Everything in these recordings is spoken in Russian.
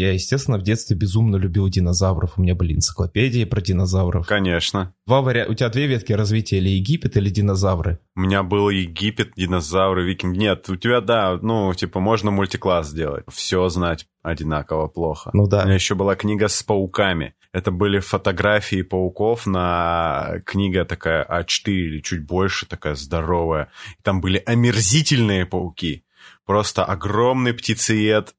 Я, естественно, в детстве безумно любил динозавров. У меня были энциклопедии про динозавров. Конечно. Два вари... У тебя две ветки развития, или Египет, или динозавры? У меня был Египет, динозавры, викинг. Нет, у тебя, да, ну, типа, можно мультикласс сделать. Все знать одинаково плохо. Ну да. У меня еще была книга с пауками. Это были фотографии пауков на книга такая А4 или чуть больше, такая здоровая. Там были омерзительные пауки. Просто огромный птицеед,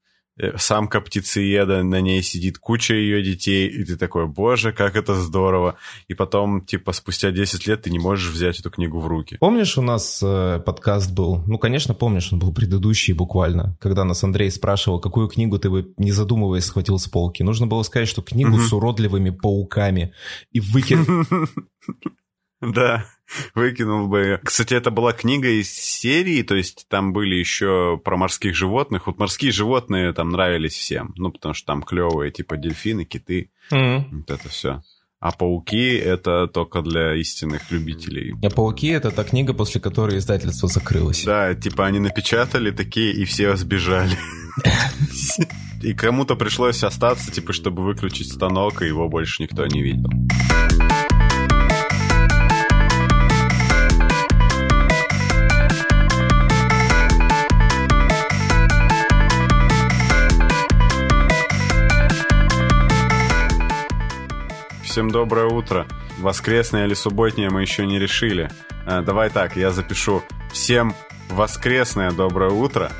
самка птицееда, на ней сидит куча ее детей, и ты такой, боже, как это здорово. И потом, типа, спустя 10 лет ты не можешь взять эту книгу в руки. Помнишь, у нас э, подкаст был? Ну, конечно, помнишь, он был предыдущий буквально, когда нас Андрей спрашивал, какую книгу ты бы, не задумываясь, схватил с полки. Нужно было сказать, что книгу Мгм. с уродливыми пауками. И выкинул. Да, выкинул бы. Кстати, это была книга из серии, то есть там были еще про морских животных. Вот морские животные там нравились всем, ну, потому что там клевые, типа дельфины, киты, вот это все. А пауки — это только для истинных любителей. А «Пауки» — это та книга, после которой издательство закрылось. Да, типа они напечатали такие, и все сбежали. И кому-то пришлось остаться, типа, чтобы выключить станок, и его больше никто не видел. Всем доброе утро. Воскресное или субботнее мы еще не решили. А, Давай так, я запишу. Всем воскресное доброе утро.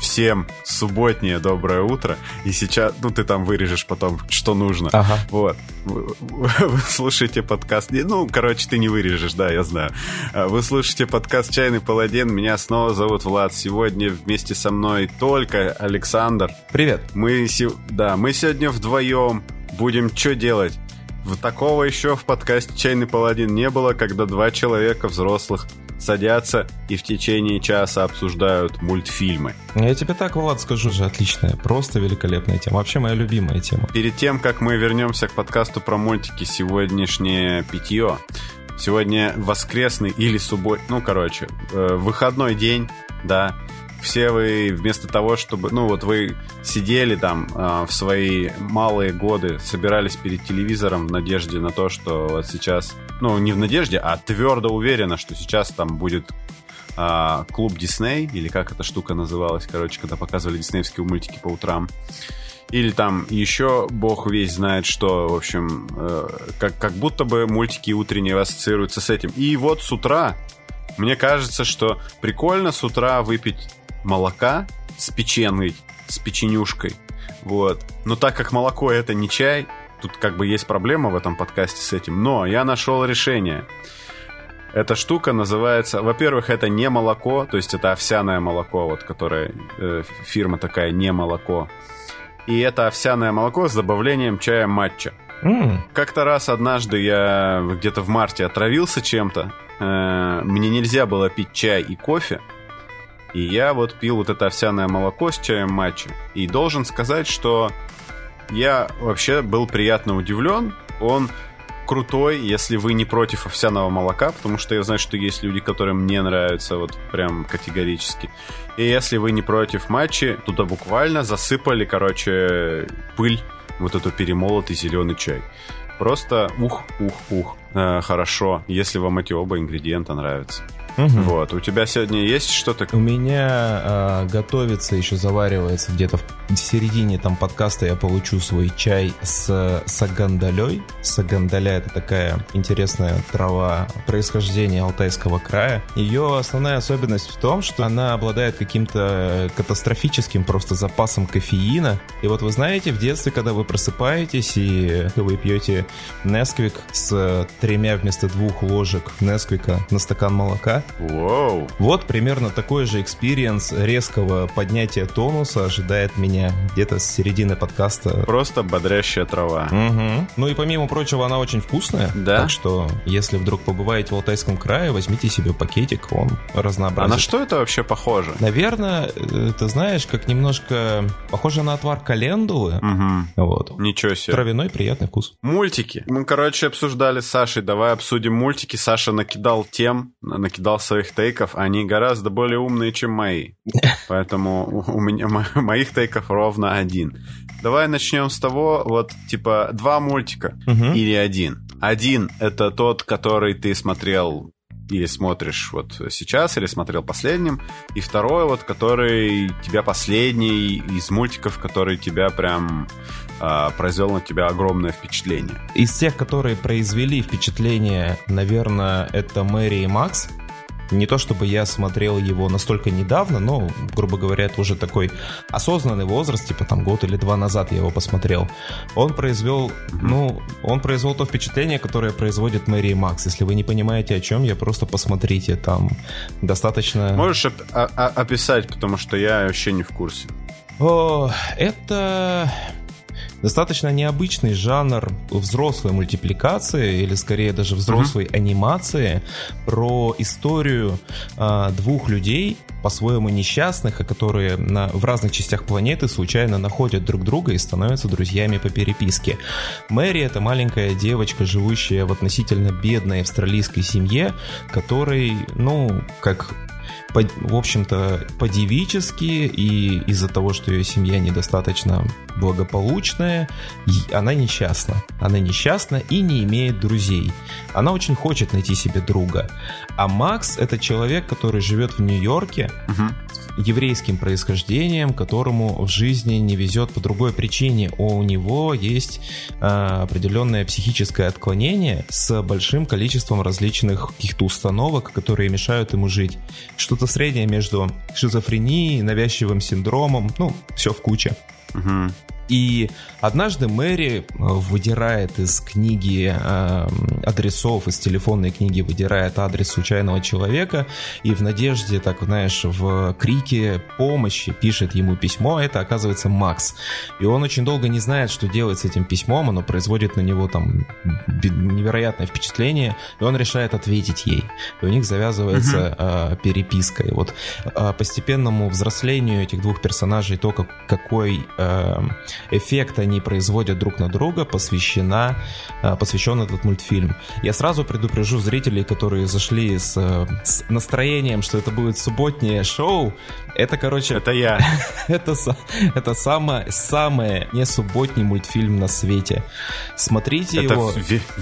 Всем субботнее доброе утро. И сейчас, ну ты там вырежешь потом, что нужно. Ага. Вот. Вы, вы- слушаете подкаст. Ну, короче, ты не вырежешь, да, я знаю. А, Вы слушаете подкаст Чайный Паладин. Меня снова зовут Влад. Сегодня вместе со мной только Александр. Привет. Мы, да, мы сегодня вдвоем будем что делать? В такого еще в подкасте «Чайный паладин» не было, когда два человека взрослых садятся и в течение часа обсуждают мультфильмы. Я тебе так, Влад, скажу же, отличная, просто великолепная тема. Вообще моя любимая тема. Перед тем, как мы вернемся к подкасту про мультики, сегодняшнее питье. Сегодня воскресный или субботний, ну, короче, э, выходной день, да. Все вы вместо того, чтобы, ну, вот вы сидели там э, в свои малые годы, собирались перед телевизором в надежде на то, что вот сейчас, ну, не в надежде, а твердо уверенно, что сейчас там будет а, клуб Дисней, или как эта штука называлась, короче, когда показывали диснеевские мультики по утрам. Или там еще бог весь знает что, в общем, э, как, как будто бы мультики утренние ассоциируются с этим. И вот с утра, мне кажется, что прикольно с утра выпить молока с печеной, с печенюшкой. Вот. Но так как молоко это не чай, тут как бы есть проблема в этом подкасте с этим. Но я нашел решение. Эта штука называется, во-первых, это не молоко, то есть это овсяное молоко, вот которое э, фирма такая не молоко. И это овсяное молоко с добавлением чая матча. М, Как-то раз однажды я где-то в марте отравился чем-то. Э, Мне нельзя было пить чай и кофе. И я вот пил вот это овсяное молоко с чаем матча. И должен сказать, что я вообще был приятно удивлен. Он крутой, если вы не против овсяного молока, потому что я знаю, что есть люди, которым не нравится вот прям категорически. И если вы не против матчи, туда буквально засыпали, короче, пыль, вот эту перемолотый зеленый чай. Просто ух, ух, ух. Э, хорошо, если вам эти оба ингредиента нравятся. Мгм. Вот, у тебя сегодня есть что-то? У меня а, готовится, еще заваривается где-то в середине там подкаста я получу свой чай с сагандалей. Сагандаля это такая интересная трава происхождения Алтайского края. Ее основная особенность в том, что она обладает каким-то катастрофическим просто запасом кофеина. И вот вы знаете, в детстве, когда вы просыпаетесь и вы пьете Несквик с тремя вместо двух ложек Несквика на стакан молока, Воу. вот примерно такой же experience резкого поднятия тонуса ожидает меня где-то с середины подкаста. Просто бодрящая трава. Мгм. Ну и помимо прочего, она очень вкусная. Да? Так что, если вдруг побываете в Алтайском крае, возьмите себе пакетик, он А разнообразен. на что это вообще похоже? Наверное, ты знаешь, как немножко похоже на отвар календулы. Угу. Вот. Ничего себе. Травяной приятный вкус. Мультики. Мы, короче, обсуждали с Сашей. Давай обсудим мультики. Саша накидал тем, накидал ждал своих тейков, они гораздо более умные, чем мои. Поэтому у меня моих тейков ровно один. Давай начнем с того, вот, типа, два мультика угу. или один. Один — это тот, который ты смотрел или смотришь вот сейчас, или смотрел последним. И второй, вот, который тебя последний из мультиков, который тебя прям э, произвел на тебя огромное впечатление. Из тех, которые произвели впечатление, наверное, это Мэри и Макс. Не то чтобы я смотрел его настолько недавно, но, грубо говоря, это уже такой осознанный возраст, типа там год или два назад я его посмотрел. Он произвел, ну, он произвел то впечатление, которое производит Мэри и Макс. Если вы не понимаете, о чем я, просто посмотрите, там достаточно... Можешь оп- а- описать, потому что я вообще не в курсе. О, это достаточно необычный жанр взрослой мультипликации, или скорее даже взрослой mm-hmm. анимации, про историю а, двух людей, по-своему несчастных, а которые на, в разных частях планеты случайно находят друг друга и становятся друзьями по переписке. Мэри — это маленькая девочка, живущая в относительно бедной австралийской семье, которой, ну, как в общем-то, по-девически, и из-за того, что ее семья недостаточно благополучная, она несчастна. Она несчастна и не имеет друзей. Она очень хочет найти себе друга. А Макс — это человек, который живет в Нью-Йорке, угу еврейским происхождением, которому в жизни не везет по другой причине. У него есть э, определенное психическое отклонение с большим количеством различных каких-то установок, которые мешают ему жить. Что-то среднее между шизофренией, навязчивым синдромом, ну, все в куче. Угу. И однажды Мэри э, выдирает из книги э, адресов, из телефонной книги выдирает адрес случайного человека и в надежде, так знаешь, в крике помощи пишет ему письмо, это оказывается Макс. И он очень долго не знает, что делать с этим письмом, оно производит на него там невероятное впечатление, и он решает ответить ей. И у них завязывается э, переписка. И вот э, постепенному взрослению этих двух персонажей, то, как, какой э, эффект они производят друг на друга, посвящена, э, посвящен этот мультфильм. Я сразу предупрежу зрителей, которые зашли с, с настроением, что это будет субботнее шоу. Это, короче... Это я. это, это самое, самое не субботний мультфильм на свете. Смотрите это его...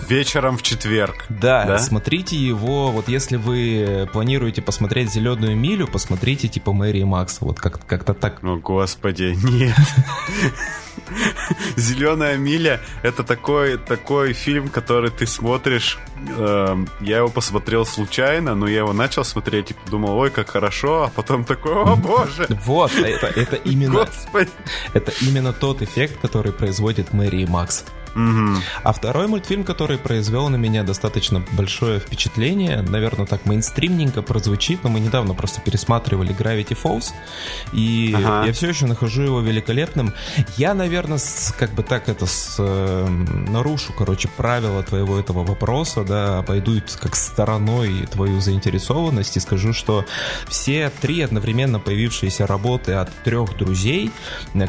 вечером в четверг. Да, да, смотрите его, вот если вы планируете посмотреть «Зеленую милю», посмотрите типа Мэри и Макса, вот как- как-то так. О, господи, нет. Зеленая миля это такой, такой фильм, который ты смотришь. Э, я его посмотрел случайно, но я его начал смотреть и подумал, ой, как хорошо, а потом такой, о боже. Вот, это, это именно. Господи. Это именно тот эффект, который производит Мэри и Макс. Угу. А второй мультфильм, который произвел на меня достаточно большое впечатление, наверное, так мейнстримненько прозвучит, но мы недавно просто пересматривали Gravity Falls, и ага. я все еще нахожу его великолепным. Я, наверное, с, как бы так это с, э, нарушу, короче, правила твоего этого вопроса, да, пойду как стороной твою заинтересованность и скажу, что все три одновременно появившиеся работы от трех друзей,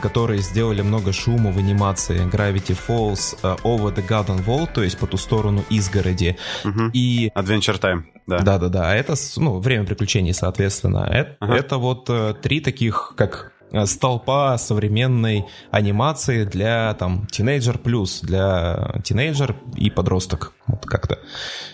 которые сделали много шума в анимации Gravity Falls, Over the Garden Wall, то есть по ту сторону изгороди. Угу. И... Adventure Time, да. Да-да-да, а это, ну, время приключений, соответственно. Это, ага. это вот uh, три таких, как Э, столпа современной анимации для там тинейджер плюс, для тинейджер и подросток, вот как-то,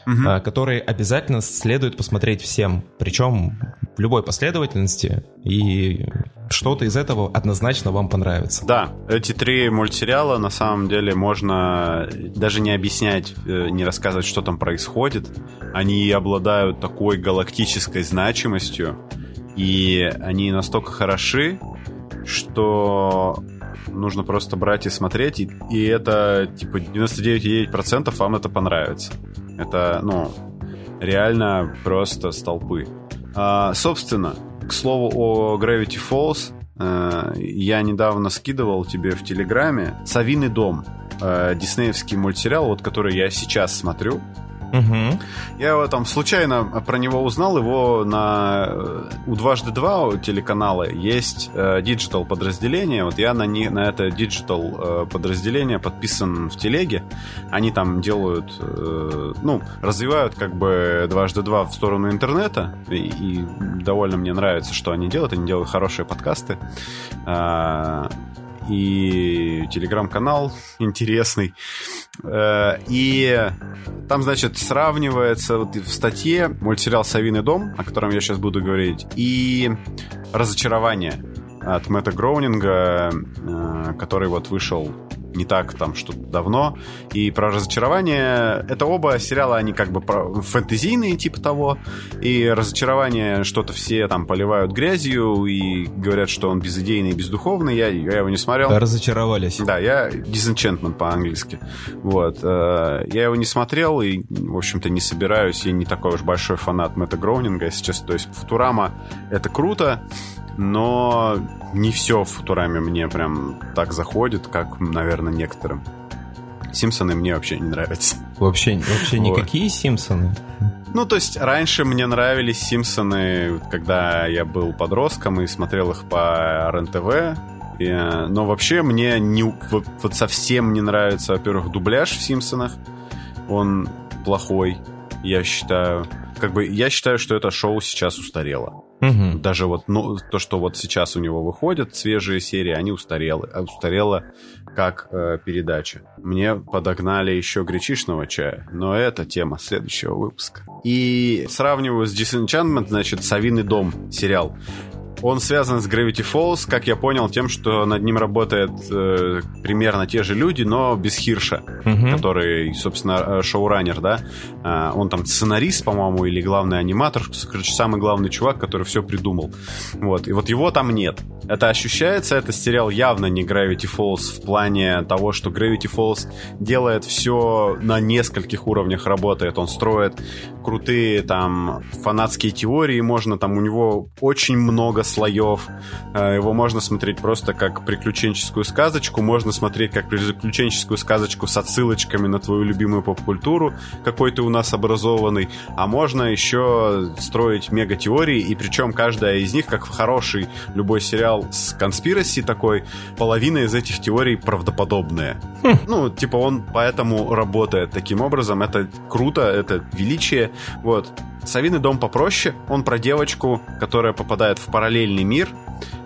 угу. которые обязательно следует посмотреть всем, причем в любой последовательности, и что-то из этого однозначно вам понравится. Да, эти три мультсериала на самом деле можно даже не объяснять, э, не рассказывать, что там происходит. Они обладают такой галактической значимостью, и они настолько хороши, что нужно просто брать и смотреть, и, и это, типа, 99,9% вам это понравится. Это, ну, реально просто столпы. А, собственно, к слову о Gravity Falls, э, я недавно скидывал тебе в Телеграме «Совиный дом», э, диснеевский мультсериал, вот который я сейчас смотрю. Угу. Я там случайно про него узнал. Его на э, у дважды два телеканала есть digital э, подразделение. Вот я на, не, на это digital э, подразделение подписан в телеге. Они там делают, э, ну, развивают как бы дважды два в сторону интернета. И, и довольно мне нравится, что они делают. Они делают хорошие подкасты. Э, и телеграм-канал интересный. Э, и там, значит, сравнивается вот в статье мультсериал «Савиный дом», о котором я сейчас буду говорить, и «Разочарование» от Мэтта Гроунинга, э, который вот вышел не так там что-то давно. И про разочарование... Это оба сериала, они как бы фэнтезийные, типа того. И разочарование что-то все там поливают грязью и говорят, что он безыдейный и бездуховный. Я, я его не смотрел. Разочаровались. Да, я Disenchantment по-английски. Вот. Э, я его не смотрел и, в общем-то, не собираюсь. Я не такой уж большой фанат Мэтта Гроунинга, если честно. То есть Футурама — это круто, но не все в Футураме мне прям так заходит, как, наверное, некоторым. Симпсоны мне вообще не нравятся. Вообще, вообще никакие Симпсоны? Ну, то есть раньше мне нравились Симпсоны, когда я был подростком и смотрел их по РНТВ. И, но вообще мне не, вот, вот совсем не нравится, во-первых, дубляж в Симпсонах. Он плохой, я считаю. Как бы я считаю, что это шоу сейчас устарело. Угу. Даже вот ну, то, что вот сейчас у него выходят свежие серии, они устарелы. А устарело как э, передача. Мне подогнали еще гречишного чая, но это тема следующего выпуска. И сравниваю с Disenchantment, значит, «Совиный дом» сериал. Он связан с Gravity Falls, как я понял, тем, что над ним работают э, примерно те же люди, но без Хирша, угу. который, собственно, э, шоураннер, да. Э, он там сценарист, по-моему, или главный аниматор, короче, самый главный чувак, который все придумал. Вот. И вот его там нет. Это ощущается, это сериал явно не Gravity Falls в плане того, что Gravity Falls делает все на нескольких уровнях работает. Он строит крутые там фанатские теории, можно там у него очень много слоев. Э, его можно смотреть просто как приключенческую сказочку, можно смотреть как приключенческую сказочку с отсылочками на твою любимую поп-культуру, какой ты у нас образованный, а можно еще строить мега-теории, и причем каждая из них, как в хороший любой сериал с конспираси такой, половина из этих теорий правдоподобная. Хм. Ну, типа он поэтому работает таким образом, это круто, это величие, вот. Совиный дом попроще. Он про девочку, которая попадает в параллельный мир,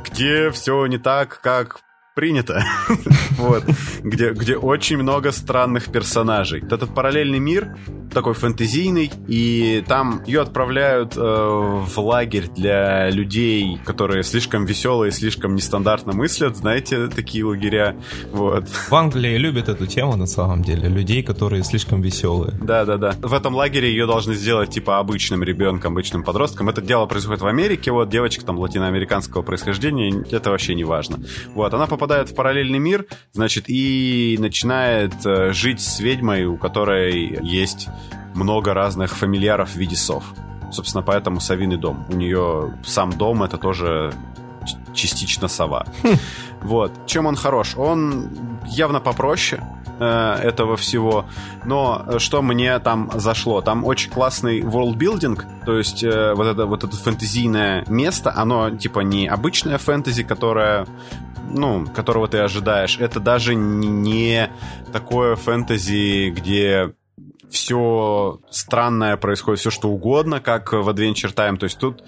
где все не так, как принято. вот. Где, где очень много странных персонажей. Этот параллельный мир такой фэнтезийный, и там ее отправляют э, в лагерь для людей, которые слишком веселые, слишком нестандартно мыслят, знаете, такие лагеря. Вот. В Англии любят эту тему на самом деле, людей, которые слишком веселые. Да-да-да. В этом лагере ее должны сделать типа обычным ребенком, обычным подростком. Это дело происходит в Америке, вот девочка там латиноамериканского происхождения, это вообще не важно. Вот, она попадает в параллельный мир, значит, и начинает э, жить с ведьмой, у которой есть много разных фамильяров в виде сов. Собственно, поэтому совиный дом. У нее сам дом это тоже частично сова. Хм. Вот. Чем он хорош? Он явно попроще э, этого всего. Но что мне там зашло? Там очень классный world-building, то есть э, вот, это, вот это фэнтезийное место, оно типа не обычное фэнтези, которое ну, которого ты ожидаешь. Это даже не такое фэнтези, где все странное происходит, все что угодно, как в Adventure Time. То есть тут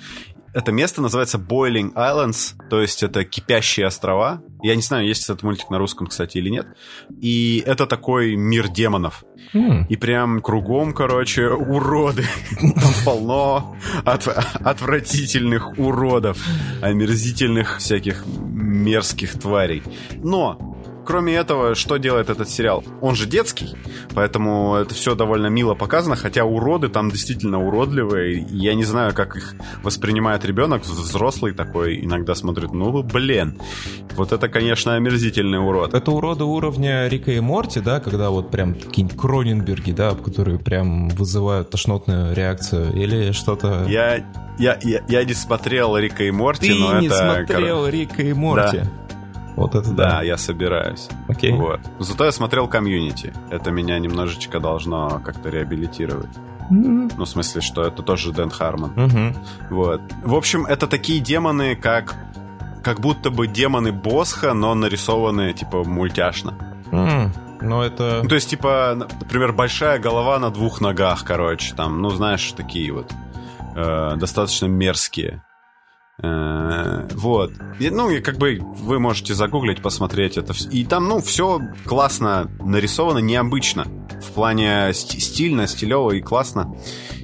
это место называется Boiling Islands, то есть это кипящие острова. Я не знаю, есть этот мультик на русском, кстати, или нет. И это такой мир демонов. Mm. И прям кругом, короче, уроды. Там полно от, отвратительных уродов, омерзительных всяких мерзких тварей. Но Кроме этого, что делает этот сериал? Он же детский, поэтому это все довольно мило показано, хотя уроды там действительно уродливые. Я не знаю, как их воспринимает ребенок, взрослый такой иногда смотрит, ну, блин, вот это, конечно, омерзительный урод. Это уроды уровня Рика и Морти, да, когда вот прям такие Кроненберги, да, которые прям вызывают тошнотную реакцию или что-то... Я, я, я, я не смотрел Рика и Морти, Ты но не это... смотрел Рика и Морти? Да. Вот это да. Да, я собираюсь. Окей. Вот. Зато я смотрел комьюнити. Это меня немножечко должно как-то реабилитировать. М, Ну, в смысле, что это тоже Дэн Хармон. мгм. Вот. В общем, это такие демоны, как как будто бы демоны Босха, но нарисованы, типа, мультяшно. М, Ну, это... Ну, то есть, типа, например, большая голова на двух ногах, короче, там, ну, знаешь, такие вот э, достаточно мерзкие. Э, вот. И, ну, и как бы вы можете загуглить, посмотреть это. И там, ну, все классно нарисовано, необычно. В плане ст- стильно, стилево и классно,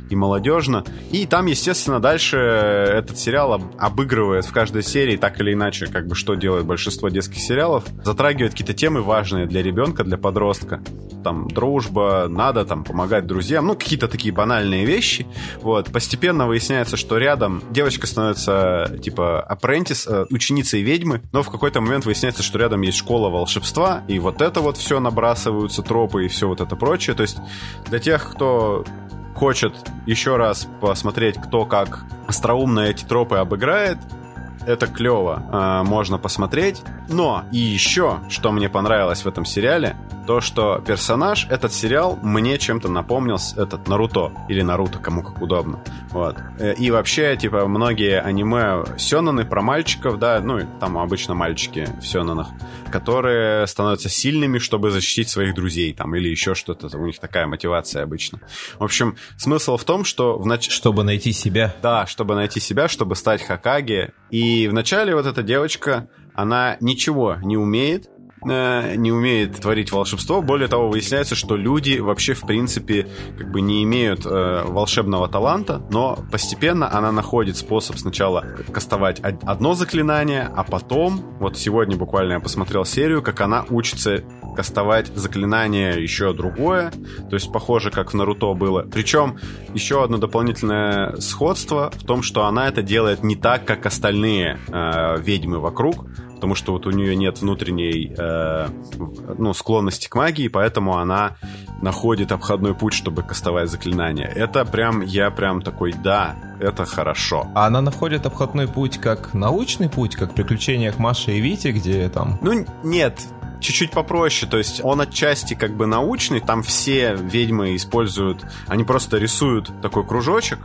и молодежно. И там, естественно, дальше этот сериал об- обыгрывает в каждой серии так или иначе, как бы что делает большинство детских сериалов. Затрагивает какие-то темы важные для ребенка, для подростка. Там дружба, надо там помогать друзьям, ну, какие-то такие банальные вещи. Вот. Постепенно выясняется, что рядом девочка становится, типа, апрентис, э, ученицей ведьмы, но в какой-то момент выясняется, что рядом есть школа волшебства, и вот это вот все набрасываются тропы и все вот это прочее. То есть для тех, кто хочет еще раз посмотреть, кто как остроумно эти тропы обыграет, это клево, э, можно посмотреть. Но и еще, что мне понравилось в этом сериале, то, что персонаж, этот сериал мне чем-то напомнил этот Наруто, или Наруто, кому как удобно. Вот. Э, И вообще, типа, многие аниме сёнаны про мальчиков, да, ну, там обычно мальчики в сёнанах, которые становятся сильными, чтобы защитить своих друзей, там, или еще что-то, у них такая мотивация обычно. В общем, смысл в том, что в нач... Чтобы найти себя. Да, чтобы найти себя, чтобы стать Хакаги. И вначале вот эта девочка, она ничего не умеет, э, не умеет творить волшебство. Более того, выясняется, что люди вообще, в принципе, как бы не имеют э, волшебного таланта, но постепенно она находит способ сначала кастовать од- одно заклинание, а потом, вот сегодня буквально я посмотрел серию, как она учится кастовать заклинание еще другое, то есть похоже, как в Наруто было. Причем еще одно дополнительное сходство в том, что она это делает не так, как остальные э, ведьмы вокруг, потому что вот у нее нет внутренней э, ну, склонности к магии, поэтому она находит обходной путь, чтобы кастовать заклинание. Это прям, я прям такой, да, это хорошо. А она находит обходной путь как научный путь, как в приключениях Маши и Вити, где там... Ну, нет, чуть-чуть попроще. То есть он отчасти как бы научный. Там все ведьмы используют... Они просто рисуют такой кружочек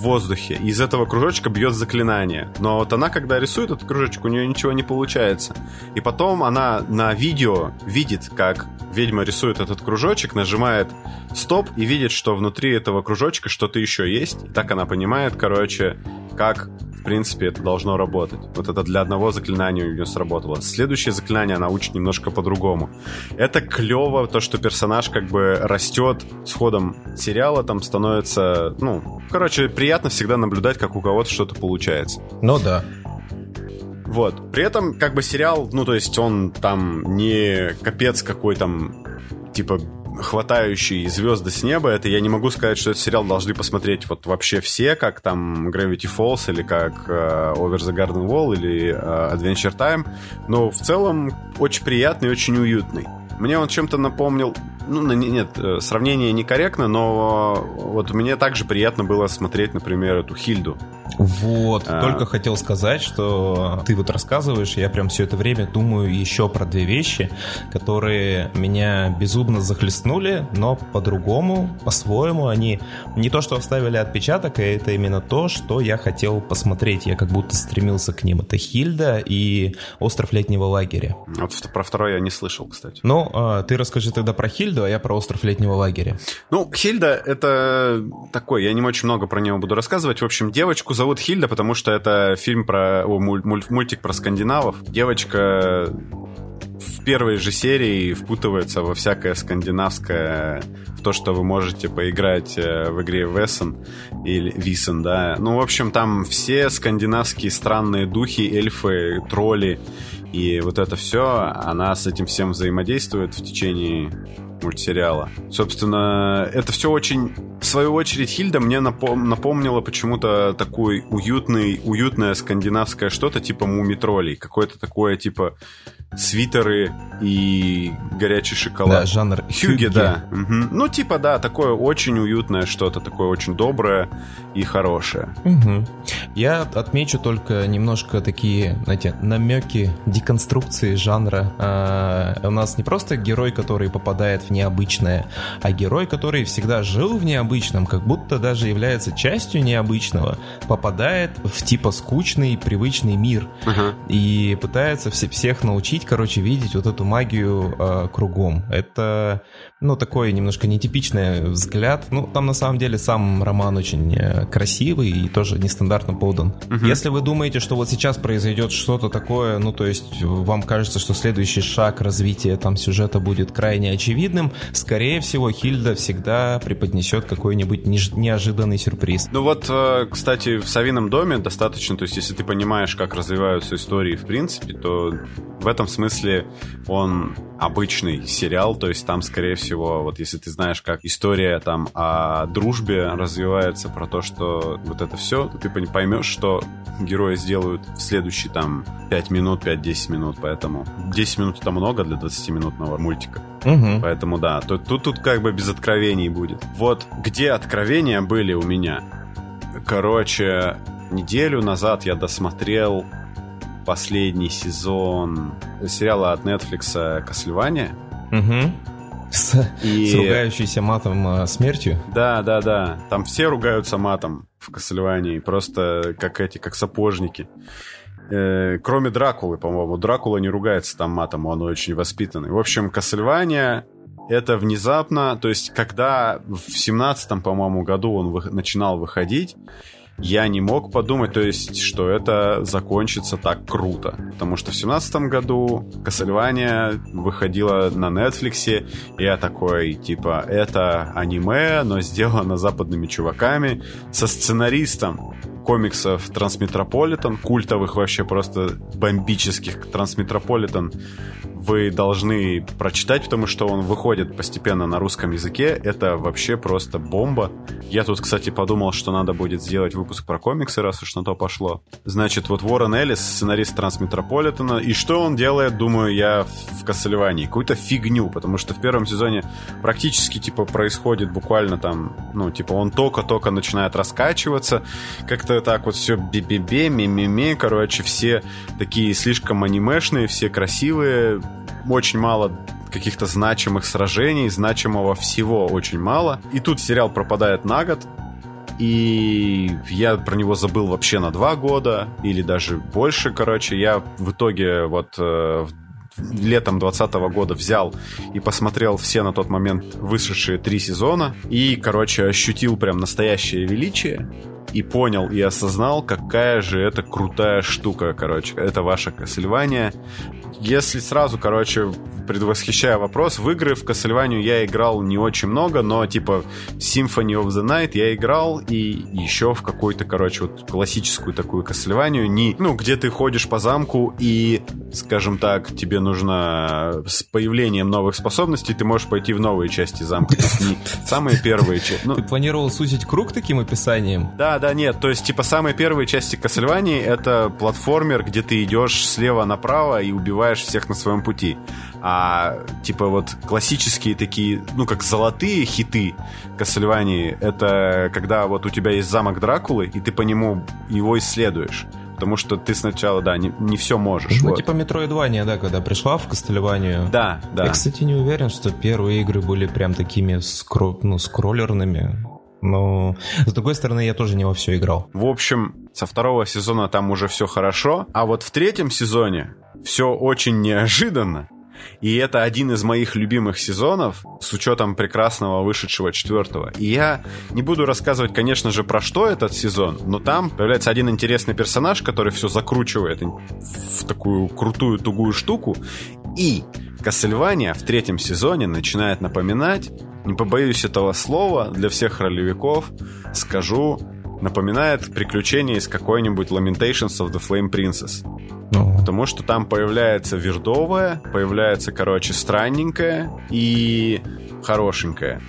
воздухе. Из этого кружочка бьет заклинание. Но вот она, когда рисует этот кружочек, у нее ничего не получается. И потом она на видео видит, как ведьма рисует этот кружочек, нажимает стоп и видит, что внутри этого кружочка что-то еще есть. И так она понимает, короче, как в принципе, это должно работать. Вот это для одного заклинания у нее сработало. Следующее заклинание она учит немножко по-другому. Это клево, то, что персонаж как бы растет с ходом сериала, там становится, ну, короче, приятно всегда наблюдать, как у кого-то что-то получается. Ну да. Вот. При этом, как бы сериал, ну, то есть он там не капец какой там, типа, хватающий звезды с неба, это я не могу сказать, что этот сериал должны посмотреть вот вообще все, как там Gravity Falls или как э, Over the Garden Wall или э, Adventure Time, но в целом очень приятный очень уютный. Мне он чем-то напомнил, ну, нет, э, сравнение некорректно, но вот мне также приятно было смотреть, например, эту Хильду. Вот, А. только хотел сказать, что ты вот рассказываешь, я прям все это время думаю еще про две вещи, которые меня безумно захлестнули, но по-другому, по-своему, они не то, что оставили отпечаток, а это именно то, что я хотел посмотреть, я как будто стремился к ним. Это Хильда и Остров летнего лагеря. Вот про второй я не слышал, кстати. Ну, а, ты расскажи тогда про Хильду, а я про Остров летнего лагеря. Ну, Хильда это такой, я не очень много про него буду рассказывать. В общем, девочку зовут Хильда, потому что это фильм про о, муль- муль- мультик про скандинавов. Девочка в первой же серии впутывается во всякое скандинавское, в то, что вы можете поиграть э, в игре Весен или Висен, да. Ну, в общем, там все скандинавские странные духи, эльфы, тролли и вот это все, она с этим всем взаимодействует в течение мультсериала. Собственно, это все очень... В свою очередь, Хильда мне напом... напомнила почему-то такой уютный, уютное скандинавское что-то типа мумитролей. Какое-то такое типа свитеры и горячий шоколад. Да, жанр Хюги, да. Угу. Ну, типа, да, такое очень уютное что-то, такое очень доброе и хорошее. Угу. Я отмечу только немножко такие, знаете, намеки деконструкции жанра. А, у нас не просто герой, который попадает в необычное, а герой, который всегда жил в необычном, как будто даже является частью необычного, попадает в типа скучный, привычный мир угу. и пытается все, всех научить, короче, видеть вот эту магию э, кругом. Это ну, такой немножко нетипичный взгляд. Ну, там на самом деле сам роман очень э, красивый и тоже нестандартно подан. Угу. Если вы думаете, что вот сейчас произойдет что-то такое, ну, то есть вам кажется, что следующий шаг развития там сюжета будет крайне очевидным, скорее всего, Хильда всегда преподнесет какой-нибудь неожиданный сюрприз. Ну вот, э, кстати, в Савином доме достаточно, то есть если ты понимаешь, как развиваются истории в принципе, то в этом смысле он обычный сериал, то есть там, скорее всего, вот если ты знаешь, как история там о дружбе развивается, про то, что вот это все, то ты поймешь, что герои сделают в следующие там 5 минут, 5-10 минут, поэтому 10 минут это много для 20-минутного мультика. Угу. Поэтому да, тут, тут, тут как бы без откровений будет. Вот где откровения были у меня? Короче, неделю назад я досмотрел последний сезон сериала от Netflix «Кассельвания». Угу. С, и... с ругающейся матом а, смертью? Да, да, да. Там все ругаются матом в Кассельвании. Просто как эти, как сапожники. Э, кроме Дракулы, по-моему. Дракула не ругается там матом, он очень воспитанный. В общем, Кассельвания это внезапно, то есть когда в семнадцатом, по-моему, году он вы, начинал выходить, я не мог подумать, то есть, что это закончится так круто. Потому что в семнадцатом году Castlevania выходила на Netflix, и я такой, типа, это аниме, но сделано западными чуваками, со сценаристом комиксов Трансметрополитен, культовых вообще просто бомбических Трансметрополитен, вы должны прочитать, потому что он выходит постепенно на русском языке. Это вообще просто бомба. Я тут, кстати, подумал, что надо будет сделать выпуск про комиксы, раз уж на то пошло. Значит, вот Уоррен Эллис, сценарист Трансметрополитена. И что он делает, думаю я, в Кассельвании? Какую-то фигню, потому что в первом сезоне практически, типа, происходит буквально там, ну, типа, он только-только начинает раскачиваться. Как-то так вот все би-би-би, ми-ми-ми, короче, все такие слишком анимешные, все красивые, очень мало каких-то значимых сражений, значимого всего очень мало. И тут сериал пропадает на год, и я про него забыл вообще на два года, или даже больше, короче. Я в итоге вот э, летом 2020 года взял и посмотрел все на тот момент вышедшие три сезона, и, короче, ощутил прям настоящее величие и понял и осознал, какая же это крутая штука, короче. Это ваша Castlevania. Если сразу, короче, предвосхищая вопрос, в игры в Castlevania я играл не очень много, но типа Symphony of the Night я играл и еще в какую-то, короче, вот классическую такую Castlevania, не, ну, где ты ходишь по замку и, скажем так, тебе нужно с появлением новых способностей ты можешь пойти в новые части замка. Не самые первые части. Ну, ты планировал сузить круг таким описанием? Да, да, нет, то есть, типа, самые первые части Castlevania это платформер, где ты идешь слева направо и убиваешь всех на своем пути. А типа вот классические такие, ну как золотые хиты Кассельвании, это когда вот у тебя есть замок Дракулы, и ты по нему его исследуешь. Потому что ты сначала, да, не, не все можешь. Ну, вот. типа Метроидвания, да, когда пришла в Кастельванию. Да, да. Я, кстати, не уверен, что первые игры были прям такими скро... ну, скроллерными. Но, с другой стороны, я тоже не во все играл. В общем, со второго сезона там уже все хорошо. А вот в третьем сезоне все очень неожиданно. И это один из моих любимых сезонов, с учетом прекрасного вышедшего четвертого. И я не буду рассказывать, конечно же, про что этот сезон, но там появляется один интересный персонаж, который все закручивает в такую крутую, тугую штуку. И Кассельвания в третьем сезоне начинает напоминать, не побоюсь этого слова, для всех ролевиков скажу, напоминает приключения из какой-нибудь Lamentations of the Flame Princess. Ну. Потому что там появляется вердовая, появляется, короче, странненькая, и хорошенькое.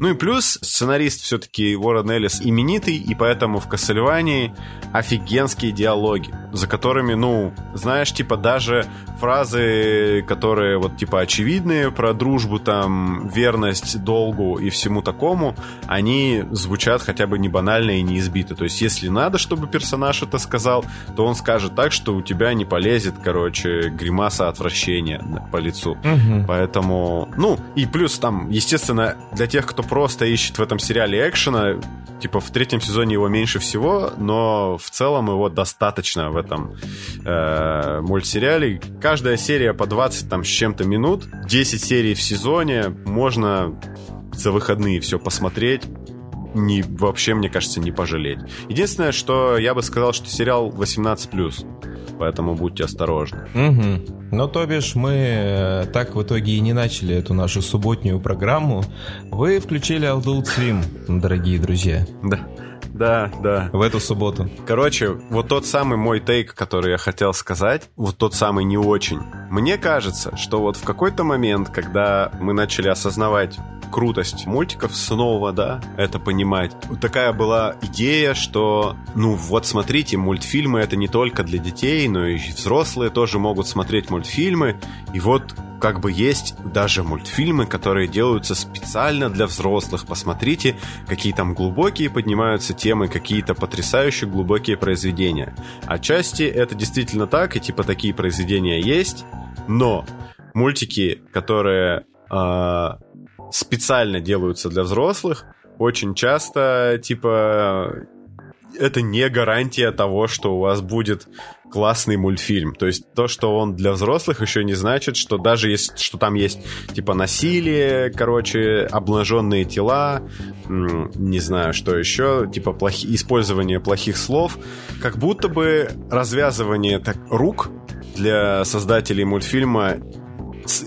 Ну и плюс сценарист все-таки Уоррен Эллис именитый, и поэтому в Кассельвании офигенские диалоги, за которыми, ну, знаешь, типа даже фразы, которые вот типа очевидные про дружбу, там, верность долгу и всему такому, они звучат хотя бы не банально и не избито. То есть если надо, чтобы персонаж это сказал, то он скажет так, что у тебя не полезет, короче, гримаса отвращения по лицу. Угу. Поэтому, ну, и плюс там, естественно, для тех, кто просто ищет в этом сериале экшена. Типа в третьем сезоне его меньше всего, но в целом его достаточно в этом э, мультсериале. Каждая серия по 20 там с чем-то минут, 10 серий в сезоне, можно за выходные все посмотреть не, вообще, мне кажется, не пожалеть. Единственное, что я бы сказал, что сериал 18+, поэтому будьте осторожны. Угу. Но то бишь мы э, так в итоге и не начали эту нашу субботнюю программу. Вы включили Adult Swim, дорогие друзья. Да. Да, да. В эту субботу. Короче, вот тот самый мой тейк, который я хотел сказать, вот тот самый не очень. Мне кажется, что вот в какой-то момент, когда мы начали осознавать крутость мультиков снова, да, это понимать. Такая была идея, что, ну вот смотрите, мультфильмы это не только для детей, но и взрослые тоже могут смотреть мультфильмы. И вот как бы есть даже мультфильмы, которые делаются специально для взрослых. Посмотрите, какие там глубокие поднимаются темы, какие-то потрясающие глубокие произведения. Отчасти это действительно так, и типа такие произведения есть, но мультики, которые э, специально делаются для взрослых, очень часто, типа, это не гарантия того, что у вас будет классный мультфильм. То есть то, что он для взрослых, еще не значит, что даже если что там есть типа насилие, короче, обнаженные тела, не знаю, что еще, типа плохи, использование плохих слов, как будто бы развязывание так, рук для создателей мультфильма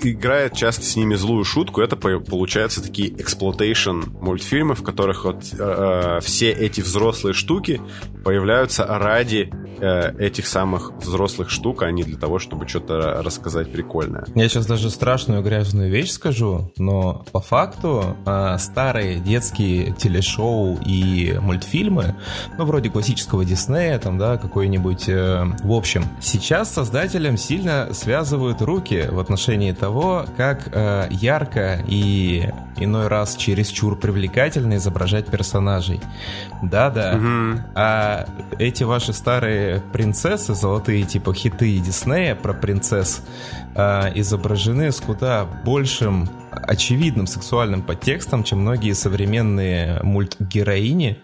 играет часто с ними злую шутку. Это получаются такие exploitation мультфильмы, в которых вот э, э, все эти взрослые штуки появляются ради э, этих самых взрослых штук, а не для того, чтобы что-то рассказать прикольное. Я сейчас даже страшную грязную вещь скажу, но по факту э, старые детские телешоу и мультфильмы, ну, вроде классического Диснея, там, да, какой-нибудь... Э, в общем, сейчас создателям сильно связывают руки в отношении того, как э, ярко и иной раз чересчур привлекательно изображать персонажей. Да-да. Угу. А эти ваши старые принцессы, золотые типа хиты Диснея про принцесс, э, изображены с куда большим очевидным сексуальным подтекстом, чем многие современные мультгероини.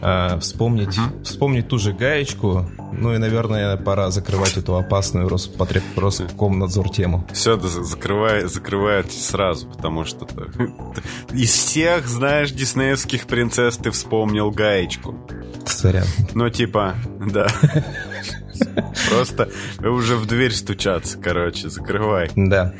Э, вспомнить, угу. вспомнить ту же гаечку. Ну и, наверное, пора закрывать эту опасную Роспотреб... Роскомнадзор тему. Все, закрывай, закрывайте сразу, потому что из всех, знаешь, диснеевских принцесс ты вспомнил гаечку. Сорян. Ну, типа, да. Просто уже в дверь стучаться, короче, закрывай. Да.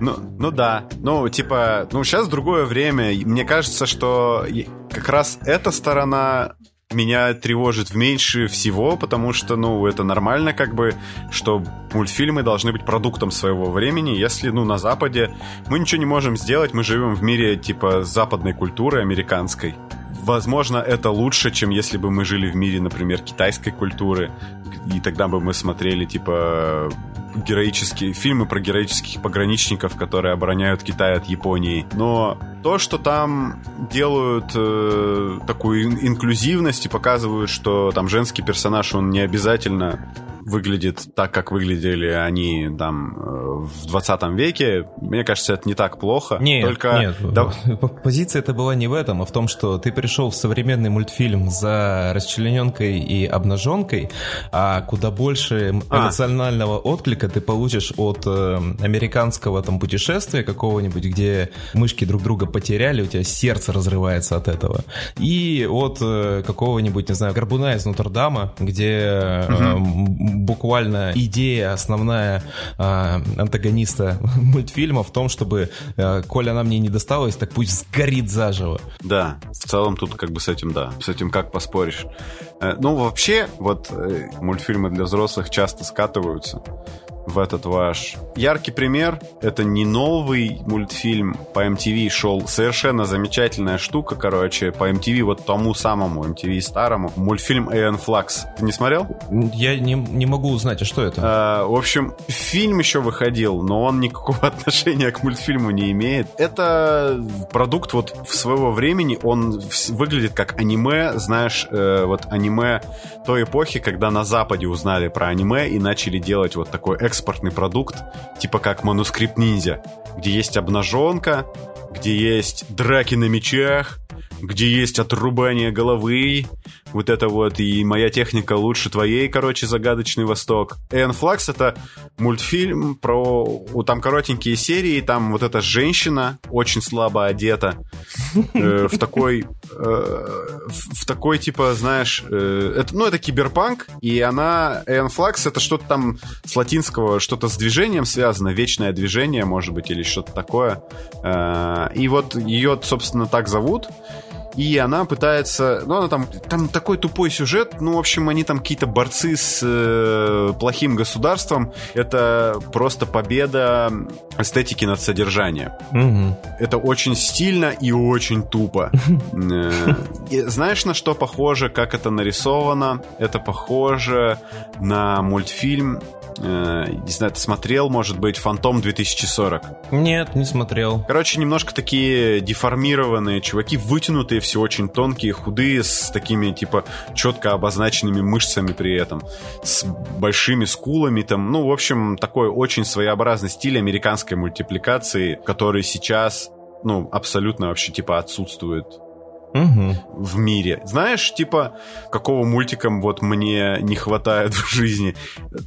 Ну, ну да. Ну, типа, ну сейчас другое время. Мне кажется, что как раз эта сторона меня тревожит в меньше всего, потому что, ну, это нормально, как бы, что мультфильмы должны быть продуктом своего времени. Если, ну, на Западе мы ничего не можем сделать, мы живем в мире, типа, западной культуры, американской. Возможно, это лучше, чем если бы мы жили в мире, например, китайской культуры, и тогда бы мы смотрели, типа, героические фильмы про героических пограничников, которые обороняют Китай от Японии. Но то, что там делают э, такую инклюзивность и показывают, что там женский персонаж, он не обязательно выглядит так, как выглядели они там э, в 20 веке, мне кажется, это не так плохо. Нет, Только... нет. Да... Позиция это была не в этом, а в том, что ты пришел в современный мультфильм за расчлененкой и обнаженкой, а куда больше а. эмоционального а. отклика ты получишь от э, американского там путешествия какого-нибудь, где мышки друг друга потеряли, у тебя сердце разрывается от этого. И от э, какого-нибудь, не знаю, Горбуна из Нотр-Дама, где угу буквально идея основная э, антагониста мультфильма в том, чтобы, э, коль она мне не досталась, так пусть сгорит заживо. Да, в целом тут как бы с этим, да, с этим как поспоришь. Э, ну, вообще, вот э, мультфильмы для взрослых часто скатываются в этот ваш. Яркий пример — это не новый мультфильм по MTV шел. Совершенно замечательная штука, короче, по MTV, вот тому самому MTV старому. Мультфильм Aeon Flux. Ты не смотрел? Я не, не могу узнать, а что это? А, в общем, фильм еще выходил, но он никакого отношения к мультфильму не имеет. Это продукт вот в своего времени, он выглядит как аниме, знаешь, э, вот аниме той эпохи, когда на Западе узнали про аниме и начали делать вот такой экспортный продукт, типа как манускрипт ниндзя, где есть обнаженка, где есть драки на мечах, где есть отрубание головы, вот это вот, и моя техника лучше твоей, короче, загадочный Восток. Энн Флакс это мультфильм про... Там коротенькие серии, там вот эта женщина очень слабо одета э, в такой... Э, в такой, типа, знаешь... Э, это, ну, это киберпанк, и она... Энн Флакс это что-то там с латинского, что-то с движением связано, вечное движение, может быть, или что-то такое. Э, и вот ее, собственно, так зовут и она пытается... Ну, она там... Там такой тупой сюжет. Ну, в общем, они там какие-то борцы с э, плохим государством. Это просто победа эстетики над содержанием. Угу. Это очень стильно и очень тупо. Э, знаешь, на что похоже, как это нарисовано? Это похоже на мультфильм э, не знаю, ты смотрел, может быть, «Фантом 2040»? Нет, не смотрел. Короче, немножко такие деформированные чуваки, вытянутые все очень тонкие, худые, с такими, типа, четко обозначенными мышцами при этом, с большими скулами там, ну, в общем, такой очень своеобразный стиль американской мультипликации, который сейчас, ну, абсолютно вообще, типа, отсутствует угу. в мире. Знаешь, типа, какого мультика вот мне не хватает в жизни?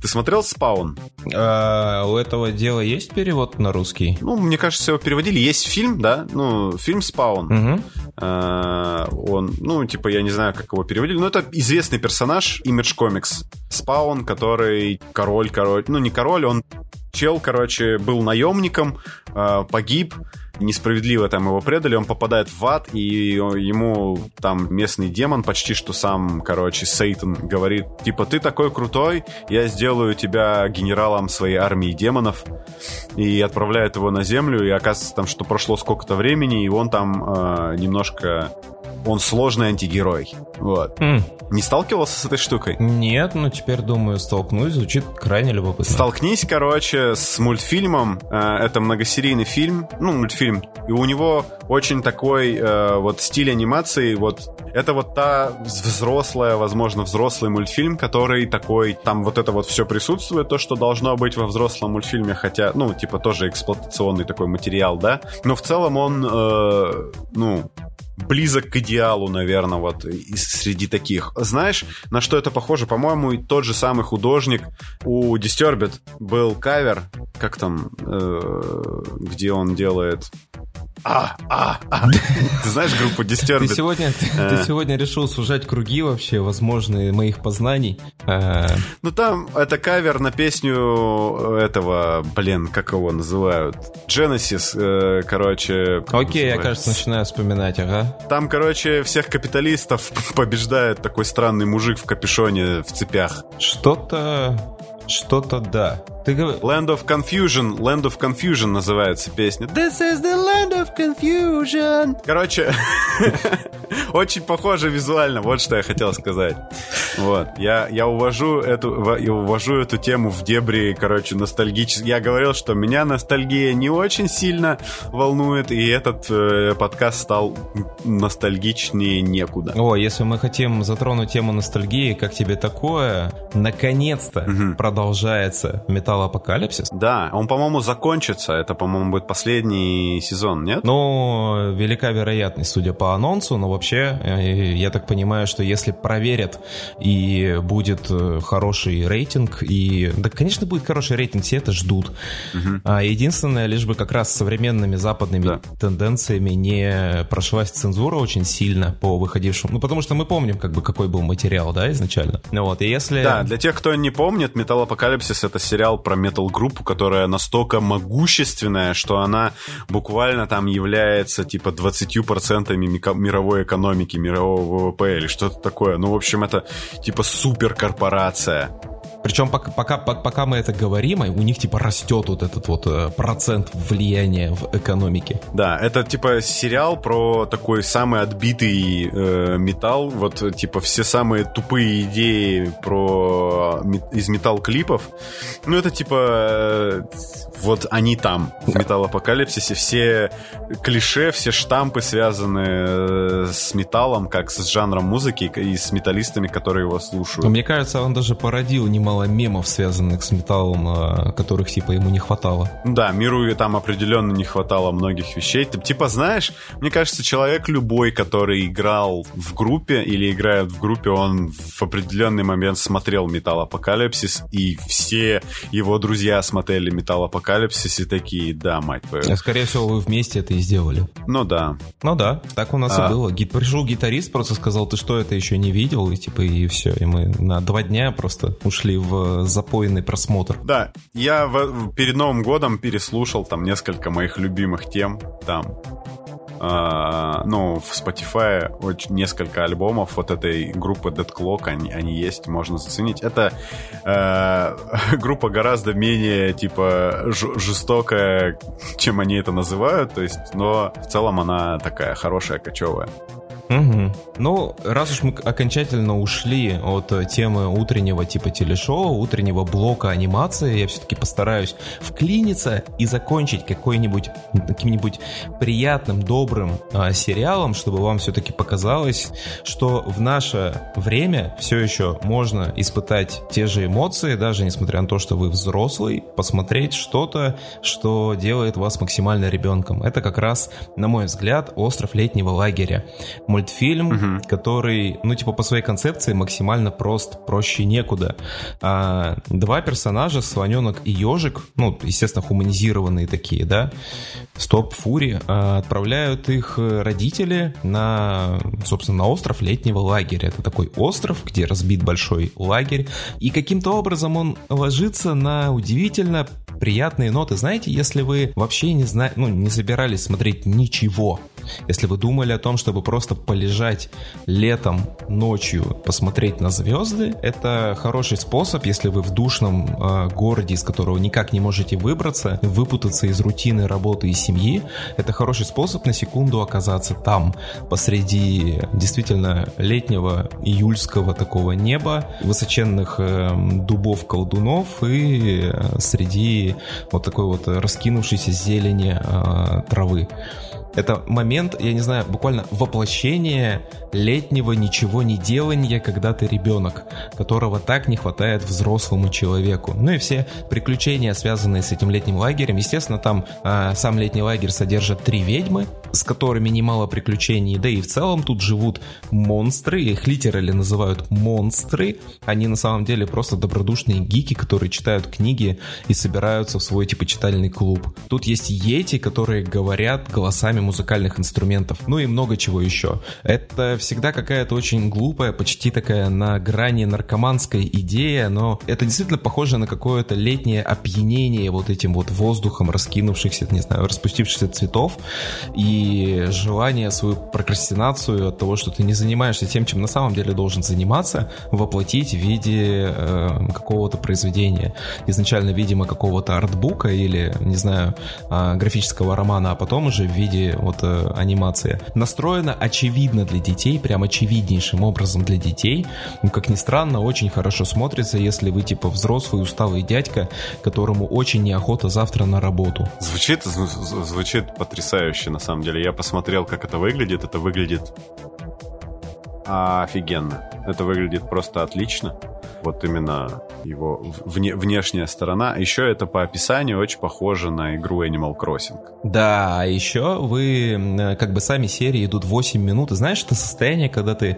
Ты смотрел «Спаун»? А, у этого дела есть перевод на русский? Ну, мне кажется, его переводили. Есть фильм, да? Ну, фильм «Спаун». Угу. А, он, ну, типа, я не знаю, как его переводили, но это известный персонаж Image Comics. Спаун, который король, король, ну, не король, он чел, короче, был наемником, а, погиб, несправедливо там его предали, он попадает в ад, и ему там местный демон, почти что сам, короче, Сейтан, говорит, типа, ты такой крутой, я сделаю тебя генералом своей армии демонов, и отправляет его на землю, и оказывается там, что прошло сколько-то времени, и он там э, немножко он сложный антигерой. Вот. Mm. Не сталкивался с этой штукой? Нет, но теперь думаю, столкнусь. Звучит крайне любопытно. Столкнись, короче, с мультфильмом. Э, это многосерийный фильм. Ну, мультфильм. И у него очень такой э, вот стиль анимации. Вот это вот та взрослая, возможно, взрослый мультфильм, который такой, там вот это вот все присутствует, то, что должно быть во взрослом мультфильме, хотя, ну, типа тоже эксплуатационный такой материал, да. Но в целом он, э, ну, близок к идеалу, наверное, вот среди таких. Знаешь, на что это похоже? По-моему, тот же самый художник у Disturbed был кавер, как там, э, где он делает а, а, а. Ты знаешь группу Disturbed? Ты сегодня, ты, ты э. сегодня решил сужать круги вообще, возможные моих познаний. Э. Ну там это кавер на песню этого, блин, как его называют? Genesis, э, короче. Окей, я, кажется, начинаю вспоминать, ага. Там, короче, всех капиталистов побеждает такой странный мужик в капюшоне в цепях. Что-то что-то да. Ты. Land of Confusion. Land of Confusion называется песня. This is the land of confusion. Короче, очень похоже визуально. Вот что я хотел сказать. Вот. Я, я увожу эту, я увожу эту тему в дебри, короче, ностальгически. Я говорил, что меня ностальгия не очень сильно волнует, и этот э, подкаст стал ностальгичнее некуда. О, если мы хотим затронуть тему ностальгии, как тебе такое? Наконец-то угу. продолжается Металлопокалипсис. Да, он, по-моему, закончится. Это, по-моему, будет последний сезон, нет? Ну, велика вероятность, судя по анонсу, но вообще, э, я так понимаю, что если проверят и будет э, хороший рейтинг, и... Да, конечно, будет хороший рейтинг, все это ждут. Угу. А единственное, лишь бы как раз современными западными да. тенденциями не прошлась цензура очень сильно по выходившему... Ну, потому что мы помним, как бы, какой был материал, да, изначально. Ну вот, и если... Да, для тех, кто не помнит, Металлопокалипсис — это сериал про метал-группу, которая настолько могущественная, что она буквально там является типа 20% мировой экономики, мирового ВВП или что-то такое. Ну, в общем, это типа суперкорпорация. Причем пока, пока, пока мы это говорим, у них типа растет вот этот вот э, процент влияния в экономике. Да, это типа сериал про такой самый отбитый э, металл, вот типа все самые тупые идеи про из металл-клипов. Ну это типа э, вот они там в металлопокалипсисе все клише, все штампы связаны э, с металлом, как с жанром музыки и с металлистами, которые его слушают. Мне кажется, он даже породил немало мемов, связанных с металлом, э, которых типа ему не хватало. Да, миру там определенно не хватало многих вещей. Типа, знаешь, мне кажется, человек любой, который играл в группе или играет в группе, он в определенный момент смотрел Металлопокалипсис, и все его друзья смотрели Металлопокалипсис и такие, да, мать твою. Скорее всего, вы вместе это и сделали. Ну да. Ну да, так у нас а... и было. Гид, пришел гитарист, просто сказал, ты что, это еще не видел? И типа, и все. И мы на два дня просто ушли в запойный просмотр. Да, я в, перед Новым годом переслушал там несколько моих любимых тем. Там Uh, ну, в Spotify очень несколько альбомов вот этой группы Dead Clock, они, они есть, можно заценить. Это uh, группа гораздо менее, типа, жестокая, чем они это называют, то есть, но в целом она такая хорошая, кочевая. Угу. Ну, раз уж мы окончательно ушли от э, темы утреннего типа телешоу, утреннего блока анимации, я все-таки постараюсь вклиниться и закончить какой-нибудь каким-нибудь приятным, добрым а, сериалом, чтобы вам все-таки показалось, что в наше время все еще можно испытать те же эмоции, даже несмотря на то, что вы взрослый, посмотреть что-то, что делает вас максимально ребенком. Это как раз, на мой взгляд, остров летнего лагеря мультфильм, угу. который, ну, типа, по своей концепции максимально прост, проще некуда. А, два персонажа, Слоненок и Ежик, ну, естественно, хуманизированные такие, да, Стоп, Фури, а, отправляют их родители на, собственно, на остров летнего лагеря. Это такой остров, где разбит большой лагерь, и каким-то образом он ложится на удивительно приятные ноты. Знаете, если вы вообще не знаете, ну, не собирались смотреть ничего, если вы думали о том, чтобы просто полежать летом, ночью, посмотреть на звезды, это хороший способ, если вы в душном э, городе, из которого никак не можете выбраться, выпутаться из рутины работы и семьи, это хороший способ на секунду оказаться там, посреди действительно летнего июльского такого неба, высоченных э, дубов колдунов и э, среди вот такой вот раскинувшейся зелени э, травы. Это момент, я не знаю, буквально воплощение летнего ничего не делания, когда ты ребенок, которого так не хватает взрослому человеку. Ну и все приключения, связанные с этим летним лагерем. Естественно, там э, сам летний лагерь содержит три ведьмы, с которыми немало приключений, да и в целом тут живут монстры, их литерали называют монстры. Они на самом деле просто добродушные гики, которые читают книги и собираются в свой типа читальный клуб. Тут есть йети, которые говорят голосами музыкальных инструментов, ну и много чего еще. Это всегда какая-то очень глупая, почти такая на грани наркоманская идея, но это действительно похоже на какое-то летнее опьянение вот этим вот воздухом раскинувшихся, не знаю, распустившихся цветов и желание свою прокрастинацию от того, что ты не занимаешься тем, чем на самом деле должен заниматься, воплотить в виде э, какого-то произведения. Изначально, видимо, какого-то артбука или, не знаю, э, графического романа, а потом уже в виде вот э, анимация. Настроена очевидно для детей, прям очевиднейшим образом для детей. Ну, как ни странно, очень хорошо смотрится, если вы типа взрослый усталый дядька, которому очень неохота завтра на работу. Звучит, звучит потрясающе, на самом деле. Я посмотрел, как это выглядит. Это выглядит офигенно. Это выглядит просто отлично вот именно его вне, внешняя сторона. Еще это по описанию очень похоже на игру Animal Crossing. Да, а еще вы, как бы сами серии идут 8 минут. И знаешь, это состояние, когда ты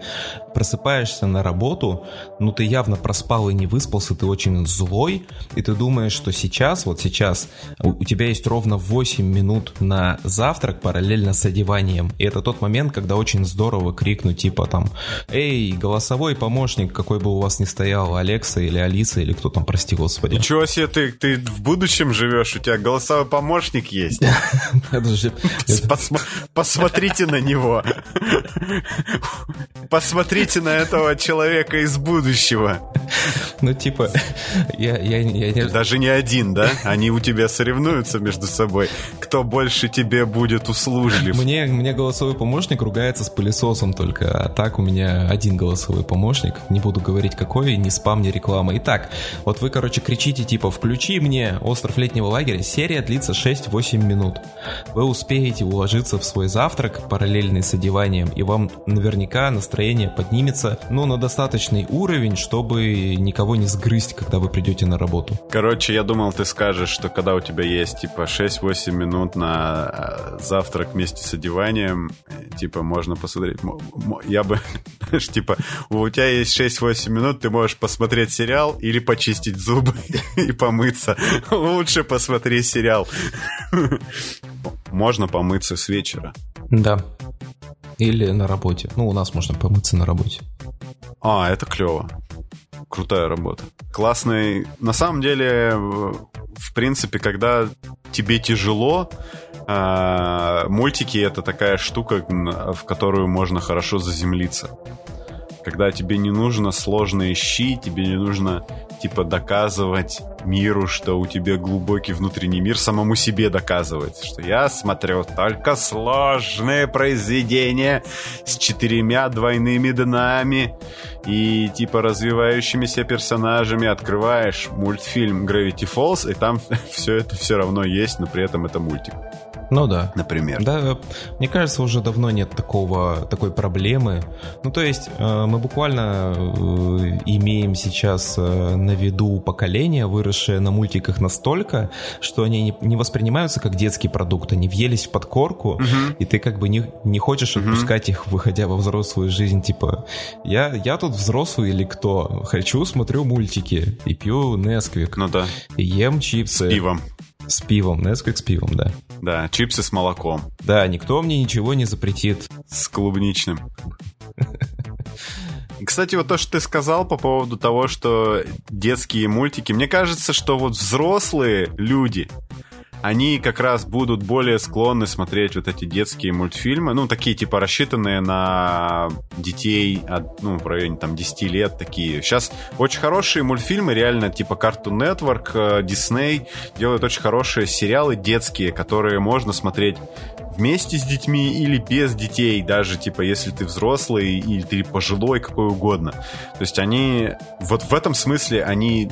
просыпаешься на работу, ну ты явно проспал и не выспался, ты очень злой, и ты думаешь, что сейчас, вот сейчас, у тебя есть ровно 8 минут на завтрак параллельно с одеванием. И это тот момент, когда очень здорово крикнуть, типа там, «Эй, голосовой помощник, какой бы у вас ни стоял, Алекса или Алиса, или кто там, прости господи. Ничего себе, ты, ты в будущем живешь, у тебя голосовой помощник есть. Посмотрите на него. Посмотрите на этого человека из будущего. Ну, типа, я, я, я Даже не один, да? Они у тебя соревнуются между собой. Кто больше тебе будет услужлив? Мне, мне голосовой помощник ругается с пылесосом только, а так у меня один голосовой помощник. Не буду говорить какой, ни спам, ни реклама. Итак, вот вы, короче, кричите типа «Включи мне «Остров летнего лагеря». Серия длится 6-8 минут. Вы успеете уложиться в свой завтрак, параллельный с одеванием, и вам наверняка настроение поднимется, ну, на достаточный уровень, чтобы никого не сгрызть, когда вы придете на работу. Короче, я думал, ты скажешь, что когда у тебя есть, типа, 6-8 минут на э, завтрак вместе с одеванием, типа, можно посмотреть. Я бы, типа, у тебя есть 6-8 минут, ты можешь посмотреть сериал или почистить зубы и помыться. Лучше посмотри сериал. Можно помыться с вечера. Да. Или на работе. Ну, у нас можно помыться на работе. А, это клево. Крутая работа. Классный. На самом деле, в принципе, когда тебе тяжело, а, мультики это такая штука, в которую можно хорошо заземлиться. Когда тебе не нужно сложные щи, тебе не нужно типа доказывать миру, что у тебя глубокий внутренний мир, самому себе доказывать, что я смотрю только сложные произведения с четырьмя двойными днами и типа развивающимися персонажами. Открываешь мультфильм Gravity Falls, и там все это все равно есть, но при этом это мультик. Ну да. Например. Да, мне кажется, уже давно нет такого, такой проблемы. Ну, то есть, э, мы буквально э, имеем сейчас э, на виду поколение, выросшее на мультиках настолько, что они не воспринимаются как детский продукт, они въелись в подкорку, угу. и ты как бы не, не хочешь отпускать угу. их, выходя во взрослую жизнь, типа, я, я тут взрослый или кто? Хочу, смотрю мультики и пью Несквик. Ну да. И ем чипсы. С пивом. С пивом, Несквик с пивом, да. Да, чипсы с молоком. Да, никто мне ничего не запретит. С клубничным. Кстати, вот то, что ты сказал по поводу того, что детские мультики, мне кажется, что вот взрослые люди, они как раз будут более склонны смотреть вот эти детские мультфильмы, ну, такие, типа, рассчитанные на детей, от, ну, в районе, там, 10 лет такие. Сейчас очень хорошие мультфильмы, реально, типа, Cartoon Network, э, Disney делают очень хорошие сериалы детские, которые можно смотреть вместе с детьми или без детей, даже, типа, если ты взрослый или ты пожилой, какой угодно. То есть они, вот в этом смысле, они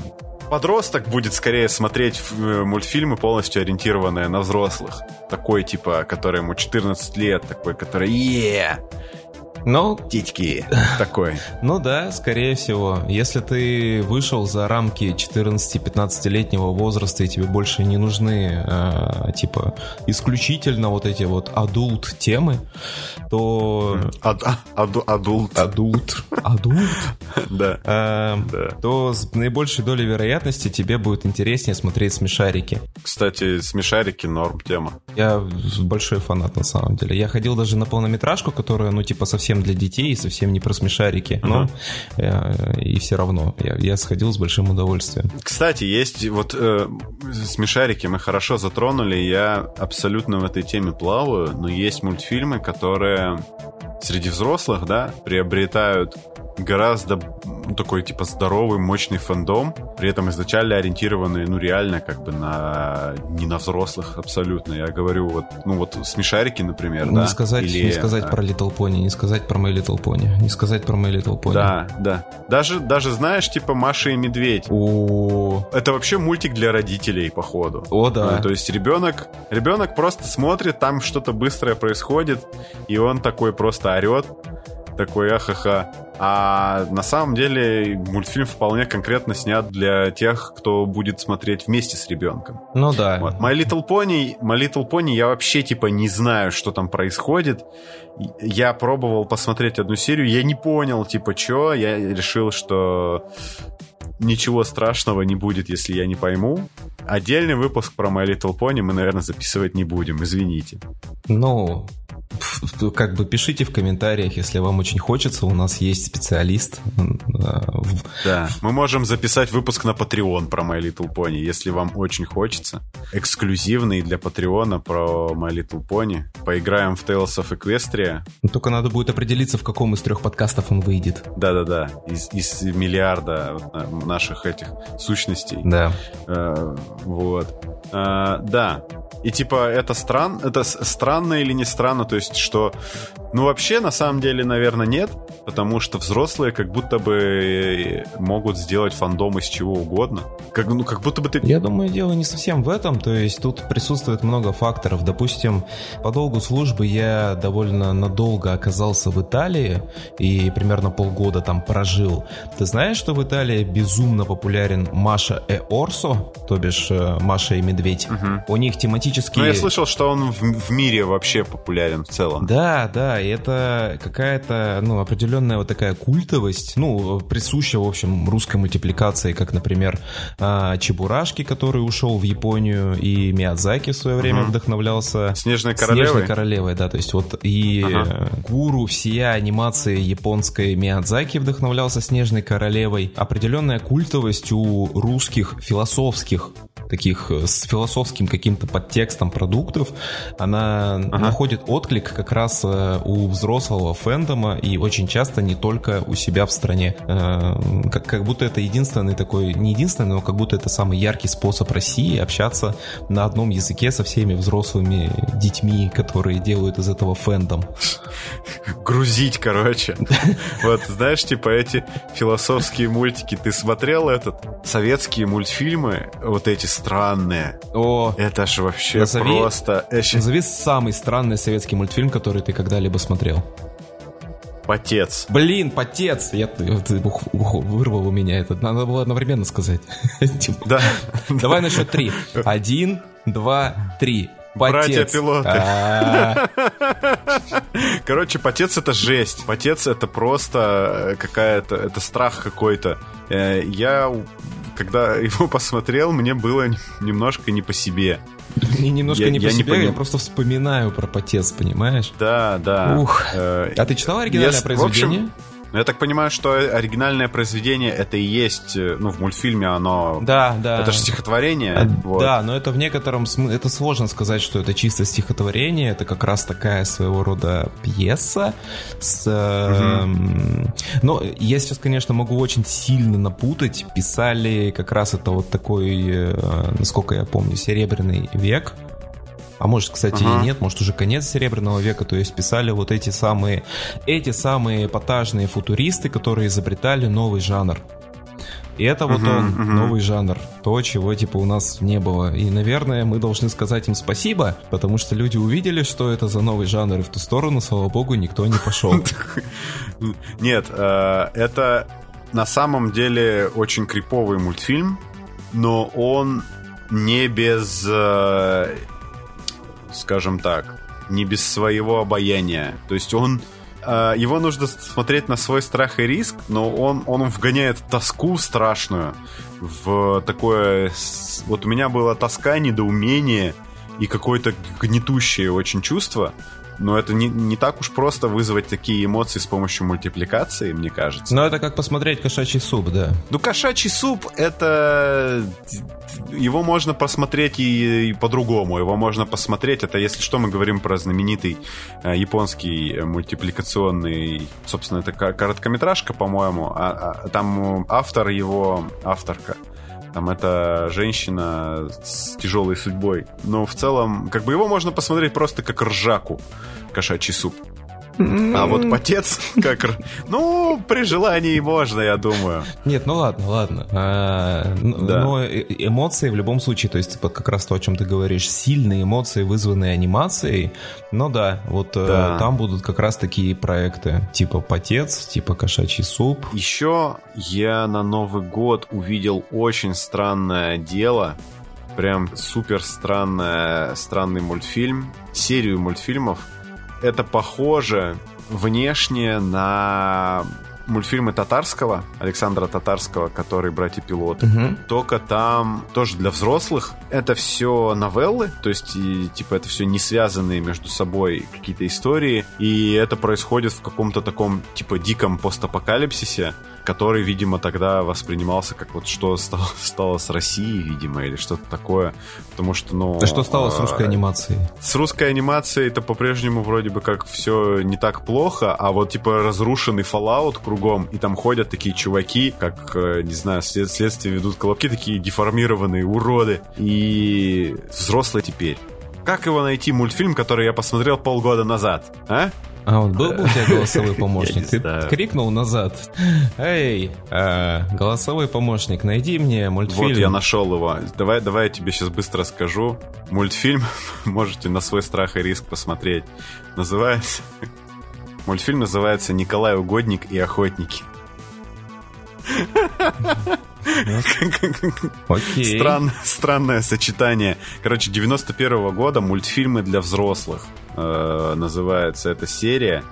подросток будет скорее смотреть э, мультфильмы, полностью ориентированные на взрослых. Такой, типа, который ему 14 лет, такой, который е ну, титьки такой. Ну да, скорее всего. Если ты вышел за рамки 14-15-летнего возраста и тебе больше не нужны, э, типа, исключительно вот эти вот адулт темы, то... Ад, а, аду, адулт. Адулт. Адулт? Да. Э, то с наибольшей долей вероятности тебе будет интереснее смотреть смешарики. Кстати, смешарики норм тема. Я большой фанат на самом деле. Я ходил даже на полнометражку, которая, ну, типа, совсем совсем для детей и совсем не про смешарики, но uh-huh. и все равно я, я сходил с большим удовольствием. Кстати, есть вот э, смешарики мы хорошо затронули, я абсолютно в этой теме плаваю, но есть мультфильмы, которые среди взрослых, да, приобретают гораздо такой, типа, здоровый, мощный фандом, при этом изначально ориентированный, ну, реально, как бы на... не на взрослых абсолютно. Я говорю, вот, ну, вот смешарики, например, не да? Сказать, Или, не сказать а... про Little Pony, не сказать про My Little Pony, не сказать про My Little Pony. Да, да. Даже, даже знаешь, типа, Маша и Медведь. О, Это вообще мультик для родителей, походу. О, да. Ну, то есть ребенок, ребенок просто смотрит, там что-то быстрое происходит, и он такой просто орет, такой ахаха. А на самом деле мультфильм вполне конкретно снят для тех, кто будет смотреть вместе с ребенком. Ну да. My Little Pony, My Little Pony, я вообще типа не знаю, что там происходит. Я пробовал посмотреть одну серию, я не понял, типа, что. Я решил, что ничего страшного не будет, если я не пойму. Отдельный выпуск про My Little Pony мы, наверное, записывать не будем, извините. Ну, как бы пишите в комментариях, если вам очень хочется. У нас есть специалист. Да, мы можем записать выпуск на Patreon про My Little Pony, если вам очень хочется. Эксклюзивный для Патреона про My Little Pony. Поиграем в Tales of Equestria. Ну, только надо будет определиться, в каком из трех подкастов он выйдет. Да-да-да, из, из миллиарда наших этих сущностей. Да. Э, вот. Э, да. И типа это странно, это странно или не странно, то есть что, ну вообще на самом деле, наверное, нет, потому что взрослые как будто бы могут сделать фандом из чего угодно. Как, ну, как будто бы ты... Я думаю, дело не совсем в этом, то есть тут присутствует много факторов. Допустим, по долгу службы я довольно надолго оказался в Италии и примерно полгода там прожил. Ты знаешь, что в Италии безумно популярен Маша и Орсо, то бишь э, Маша и Медведь? Угу. У них тематические... Ну, я слышал, что он в, в мире вообще популярен в целом. Да, да, и это какая-то, ну, определенная вот такая культовость, ну, присуща, в общем, русской мультипликации, как, например, а, Чебурашки, который ушел в Японию, и Миядзаки в свое время угу. вдохновлялся... Снежной королевой? Снежной королевой, да, то есть вот и ага. гуру всея анимации японской Миядзаки вдохновлялся Снежной королевой. Определенная культовость у русских философских таких э, с философским каким-то подтекстом продуктов, она ага. находит отклик как раз э, у взрослого фэндома и очень часто не только у себя в стране. Э, как, как будто это единственный такой, не единственный, но как будто это самый яркий способ России общаться на одном языке со всеми взрослыми детьми, которые делают из этого фэндом. Грузить, короче. Вот, знаешь, типа эти философские мультики. Ты смотрел этот? Советские мультфильмы, вот эти странные. О, это же вообще назови, просто... Назови самый странный советский мультфильм, который ты когда-либо смотрел. Потец. Блин, потец! Я, вырвал у меня это. Надо было одновременно сказать. Да. Давай на счет три. Один, два, три. Братья-пилоты. А. Короче, потец это жесть. Потец это просто э, какая-то... Это страх какой-то. Э, я когда его посмотрел, мне было немножко не по себе. И немножко я, не по я себе, не поним... я просто вспоминаю про потец, понимаешь? Да, да. Ух. Э, а ты читал оригинальное я, произведение? В общем, но я так понимаю, что оригинальное произведение это и есть, э, ну, в мультфильме оно... Да, да. Это же стихотворение. А, вот. Да, но это в некотором смысле... Это сложно сказать, что это чисто стихотворение. Это как раз такая своего рода пьеса. С, угу. Но я сейчас, конечно, могу очень сильно напутать. Писали как раз это вот такой, э, насколько я помню, Серебряный век а может, кстати, ага. и нет, может, уже конец Серебряного века, то есть писали вот эти самые, эти самые эпатажные футуристы, которые изобретали новый жанр. И это вот uh-huh, он, uh-huh. новый жанр. То, чего типа у нас не было. И, наверное, мы должны сказать им спасибо, потому что люди увидели, что это за новый жанр, и в ту сторону, слава богу, никто не пошел. Нет, э, это на самом деле очень криповый мультфильм, но он не без э, скажем так, не без своего обаяния. То есть он э, его нужно смотреть на свой страх и риск, но он, он вгоняет тоску страшную в такое... Вот у меня была тоска, недоумение и какое-то гнетущее очень чувство, но это не, не так уж просто вызвать такие эмоции с помощью мультипликации, мне кажется. Но это как посмотреть кошачий суп, да. Ну, кошачий суп, это... Его можно посмотреть и, и по-другому. Его можно посмотреть, это если что, мы говорим про знаменитый э, японский мультипликационный... Собственно, это короткометражка, по-моему. А, а, там автор его... Авторка там это женщина с тяжелой судьбой. Но в целом, как бы его можно посмотреть просто как ржаку, кошачий суп. А вот потец, как... Ну, при желании можно, я думаю. Нет, ну ладно, ладно. А, да. Но эмоции в любом случае, то есть типа, как раз то, о чем ты говоришь, сильные эмоции, вызванные анимацией. Ну да, вот э, да. там будут как раз такие проекты, типа потец, типа кошачий суп. Еще я на Новый год увидел очень странное дело, прям супер странное, странный мультфильм, серию мультфильмов, это похоже внешне на мультфильмы Татарского, Александра Татарского, который «Братья-пилоты». Мгм. Только там тоже для взрослых. Это все новеллы, то есть, и, типа, это все не связанные между собой какие-то истории. И это происходит в каком-то таком, типа, диком постапокалипсисе, который, видимо, тогда воспринимался как вот что стало, стало с Россией, видимо, или что-то такое. Потому что, ну... Да что стало с а, русской анимацией? с русской анимацией это по-прежнему вроде бы как все не так плохо, а вот типа разрушенный Fallout кругом, и там ходят такие чуваки, как, э, не знаю, след- следствие ведут колобки, такие деформированные уроды, и взрослые теперь. Как его найти, мультфильм, который я посмотрел полгода назад, а? А вот был бы у тебя голосовой помощник? Ты крикнул назад. Эй, а, голосовой помощник, найди мне мультфильм. Вот я нашел его. Давай, давай я тебе сейчас быстро скажу. Мультфильм можете на свой страх и риск посмотреть. Называется... Мультфильм называется «Николай Угодник и охотники». Окей. Стран, странное сочетание. Короче, 91 года мультфильмы для взрослых. э, называется эта серия.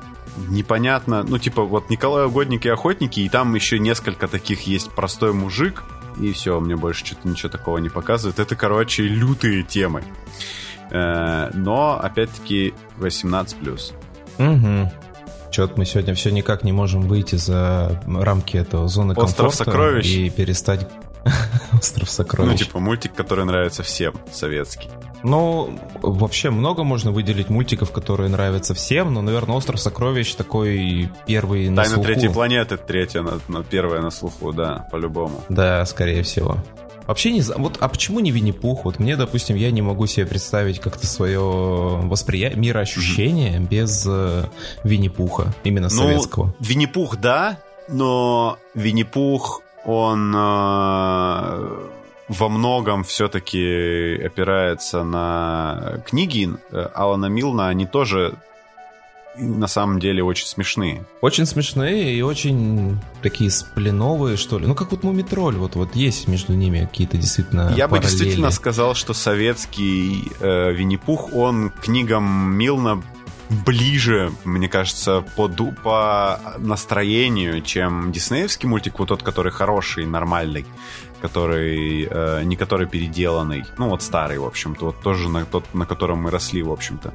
Непонятно, ну типа вот Николай Угодник и охотники, и там еще несколько таких есть простой мужик, и все, мне больше что-то ничего такого не показывает. Это, короче, лютые темы. Э, но, опять-таки, 18+. Угу. Че-то мы сегодня все никак не можем выйти за рамки этого зоны Остров комфорта сокровищ. и перестать... Остров Ну, сокровищ. типа, мультик, который нравится всем, советский. Ну, вообще много можно выделить мультиков, которые нравятся всем, но, наверное, Остров сокровищ такой первый на Тайна слуху. третьей планеты, третья, на, на- первая на слуху, да, по-любому. Да, скорее всего. Вообще не знаю, вот, а почему не Винни-Пух? Вот мне, допустим, я не могу себе представить как-то свое восприятие, мироощущение без э, Винни-Пуха, именно советского. Ну, Винни-Пух, да, но Винни-Пух, он э, во многом все-таки опирается на книги э, Алана Милна, они тоже на самом деле очень смешные. Очень смешные и очень такие спленовые, что ли. Ну, как вот Мумитроль, вот, вот есть между ними какие-то действительно Я бы параллели. действительно сказал, что советский э, Винни-Пух, он к книгам Милна ближе, мне кажется, по, ду- по настроению, чем диснеевский мультик, вот тот, который хороший, нормальный, который э, не который переделанный, ну вот старый, в общем-то, вот тоже на тот, на котором мы росли, в общем-то.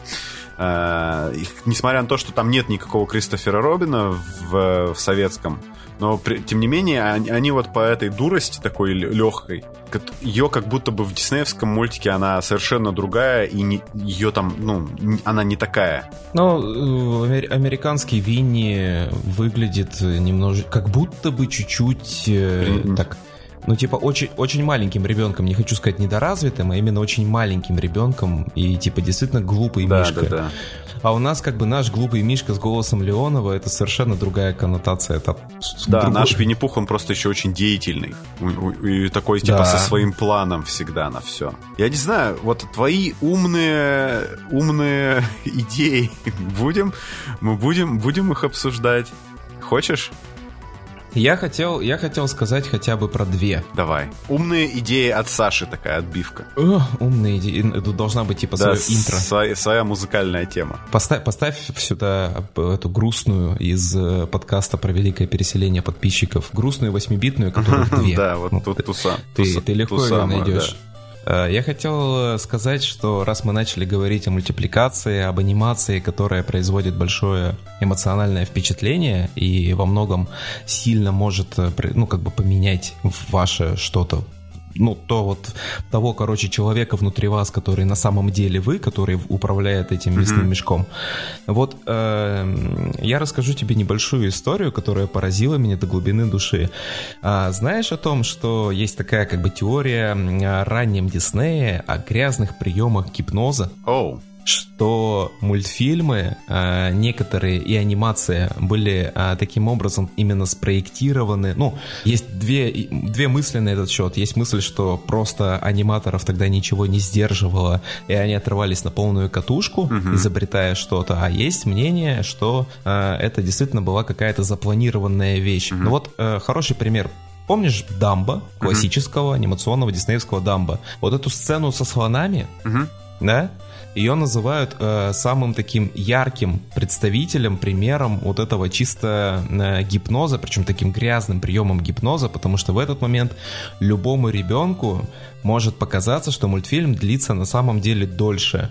Э, несмотря на то, что там нет никакого Кристофера Робина в, в советском, но при- тем не менее они, они вот по этой дурости такой легкой, ее как будто бы в диснеевском мультике она совершенно другая и не, ее там, ну, она не такая. Ну, амер- американский Винни выглядит немножко, как будто бы чуть-чуть э, так, ну типа очень очень маленьким ребенком, не хочу сказать недоразвитым, а именно очень маленьким ребенком и типа действительно глупый Да, мишка. да, да. А у нас как бы наш глупый мишка с голосом Леонова это совершенно другая коннотация. Это Да, другой- наш Винни-Пух, он просто еще очень деятельный. И такой, типа, Да. со своим планом всегда на все. Я не знаю, вот твои умные, умные идеи будем, мы будем, будем их обсуждать. Хочешь? Я хотел, я хотел сказать хотя бы про две. Давай. Умные идеи от Саши такая отбивка. О, умные идеи. Тут должна быть типа Да, свое интро. своя, своя музыкальная тема. Поставь, поставь сюда эту грустную из э, подкаста про великое переселение подписчиков. Грустную восьмибитную, которых две. Да, вот Ну, тут туса. Ты, легко ее найдешь. Э, Я хотел э, сказать, что раз мы начали говорить о мультипликации, об анимации, которая производит большое эмоциональное впечатление и во многом сильно может, э, ну, как бы поменять ваше что-то ну, то вот того, короче, человека внутри вас, который на самом деле вы, который управляет этим мясным Мгм. мешком. Вот э, я расскажу тебе небольшую историю, которая поразила меня до глубины души. А, знаешь о том, что есть такая как бы теория о раннем Диснее, о грязных приемах гипноза? да. Что мультфильмы, а, некоторые и анимация были а, таким образом именно спроектированы. Ну, есть две, две мысли на этот счет. Есть мысль, что просто аниматоров тогда ничего не сдерживало, и они отрывались на полную катушку, Мгм. изобретая что-то. А есть мнение, что а, это действительно была какая-то запланированная вещь. Мгм. Ну вот э, хороший пример. Помнишь Дамба, классического анимационного диснеевского Дамба? Вот эту сцену со слонами, Мгм. да? Ее называют э, самым таким ярким представителем, примером вот этого чисто э, гипноза, причем таким грязным приемом гипноза, потому что в этот момент любому ребенку может показаться, что мультфильм длится на самом деле дольше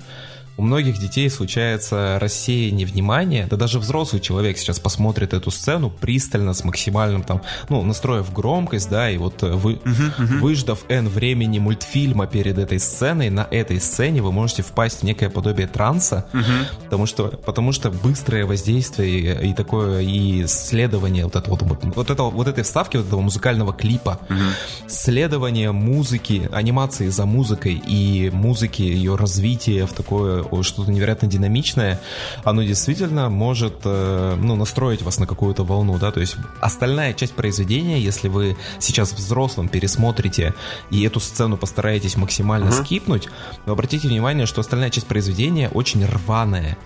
у многих детей случается рассеяние внимания, да даже взрослый человек сейчас посмотрит эту сцену пристально, с максимальным там, ну, настроив громкость, да, и вот э, вы, uh-huh, uh-huh. выждав N времени мультфильма перед этой сценой, на этой сцене вы можете впасть в некое подобие транса, uh-huh. потому что, потому что быстрое воздействие и, и такое, и следование вот, это, вот, вот, это, вот этой вставки, вот этого музыкального клипа, uh-huh. следование музыки, анимации за музыкой и музыки, ее развитие в такое что-то невероятно динамичное, оно действительно может э, ну, настроить вас на какую-то волну, да, то есть остальная часть произведения, если вы сейчас взрослым пересмотрите и эту сцену постараетесь максимально uh-huh. скипнуть, обратите внимание, что остальная часть произведения очень рваная,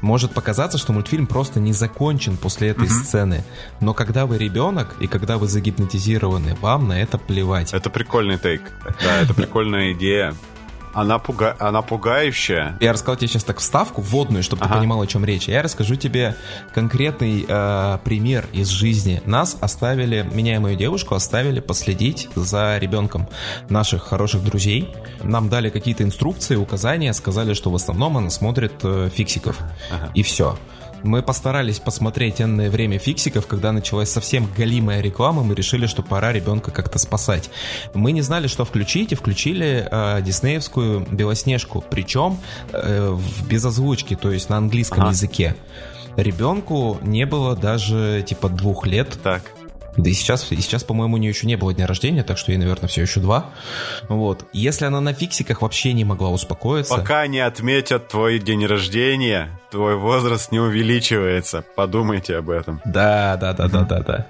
может показаться, что мультфильм просто не закончен после этой mm-hmm. сцены. Но когда вы ребенок и когда вы загипнотизированы, вам на это плевать. Это прикольный тейк. Да, это прикольная идея. Она, пуга... она пугающая. Я рассказал тебе сейчас так вставку вводную, чтобы ага. ты понимал, о чем речь. Я расскажу тебе конкретный э, пример из жизни. Нас оставили, меня и мою девушку оставили последить за ребенком наших хороших друзей. Нам дали какие-то инструкции, указания, сказали, что в основном она смотрит э, фиксиков. Ага. И все. Мы постарались посмотреть энное время фиксиков, когда началась совсем галимая реклама, мы решили, что пора ребенка как-то спасать. Мы не знали, что включить, и включили э, диснеевскую Белоснежку, причем э, в, без озвучки, то есть на английском ага. языке. Ребенку не было даже типа двух лет. Так. Да и сейчас, и сейчас, по-моему, у нее еще не было дня рождения, так что ей, наверное, все еще два. Вот. Если она на фиксиках вообще не могла успокоиться... Пока не отметят твой день рождения, твой возраст не увеличивается. Подумайте об этом. Да, да, да, да, да, да.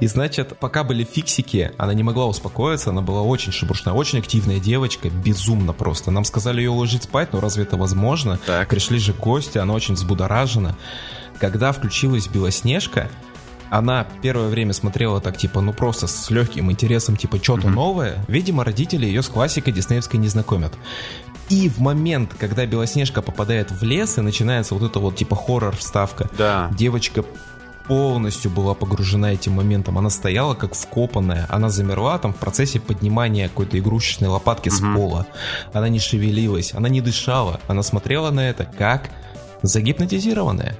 И значит, пока были фиксики, она не могла успокоиться, она была очень шебуршная, очень активная девочка, безумно просто. Нам сказали ее уложить спать, но разве это возможно? Так. Пришли же гости, она очень взбудоражена. Когда включилась Белоснежка, она первое время смотрела так, типа, ну просто с легким интересом, типа, что-то mm-hmm. новое. Видимо, родители ее с классикой диснеевской не знакомят. И в момент, когда Белоснежка попадает в лес и начинается вот это вот типа хоррор-вставка, да. девочка полностью была погружена этим моментом. Она стояла как вкопанная. Она замерла там в процессе поднимания какой-то игрушечной лопатки mm-hmm. с пола. Она не шевелилась, она не дышала. Она смотрела на это как загипнотизированная.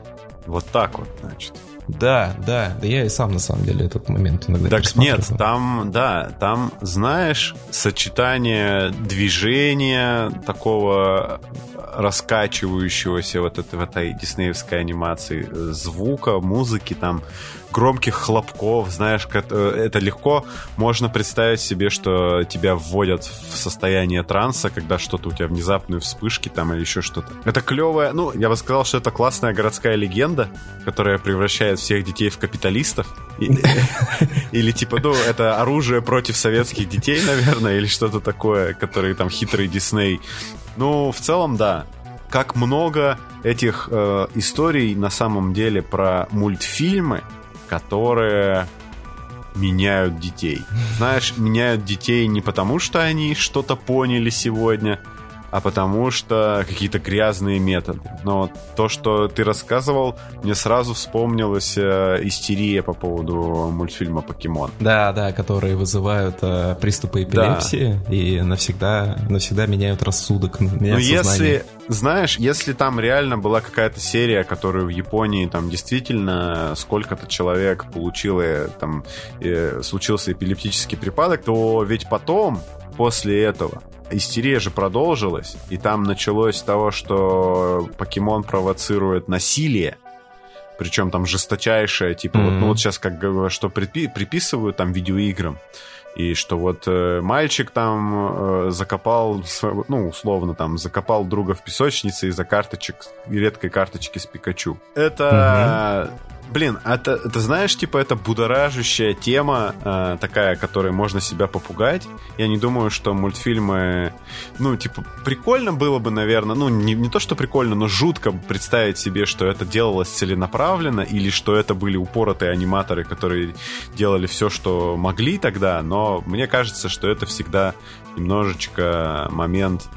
Вот так вот, значит. Да, да, да я и сам на самом деле этот момент иногда Так нет, там, да, там, знаешь, сочетание движения такого раскачивающегося вот это, в этой диснеевской анимации звука, музыки там громких хлопков, знаешь, э, это легко можно представить себе, что тебя вводят в состояние транса, когда что-то у тебя внезапные вспышки там или еще что-то. Это клевая, ну, я бы сказал, что это классная городская легенда, которая превращает всех детей в капиталистов. Или типа, ну, это оружие против советских детей, наверное, или что-то такое, которые там хитрый Дисней. Ну, в целом, да. Как много этих э, историй на самом деле про мультфильмы, которые меняют детей. Знаешь, меняют детей не потому, что они что-то поняли сегодня, а потому что какие-то грязные методы. Но то, что ты рассказывал, мне сразу вспомнилась э, истерия по поводу мультфильма «Покемон». Да, да, которые вызывают э, приступы эпилепсии да. и навсегда, навсегда меняют рассудок, меняют Но сознание. если, знаешь, если там реально была какая-то серия, которую в Японии там действительно сколько-то человек получило, там, э, случился эпилептический припадок, то ведь потом, после этого, истерия же продолжилась, и там началось с того, что покемон провоцирует насилие, причем там жесточайшее, типа mm-hmm. вот, ну вот сейчас как что припи- приписывают там видеоиграм, и что вот э, мальчик там э, закопал, ну, условно там, закопал друга в песочнице из-за карточек, редкой карточки с Пикачу. Это... Mm-hmm Блин, это, это знаешь, типа, это будоражащая тема, э, такая, которой можно себя попугать. Я не думаю, что мультфильмы... Ну, типа, прикольно было бы, наверное, ну, не, не то, что прикольно, но жутко представить себе, что это делалось целенаправленно, или что это были упоротые аниматоры, которые делали все, что могли тогда, но мне кажется, что это всегда немножечко момент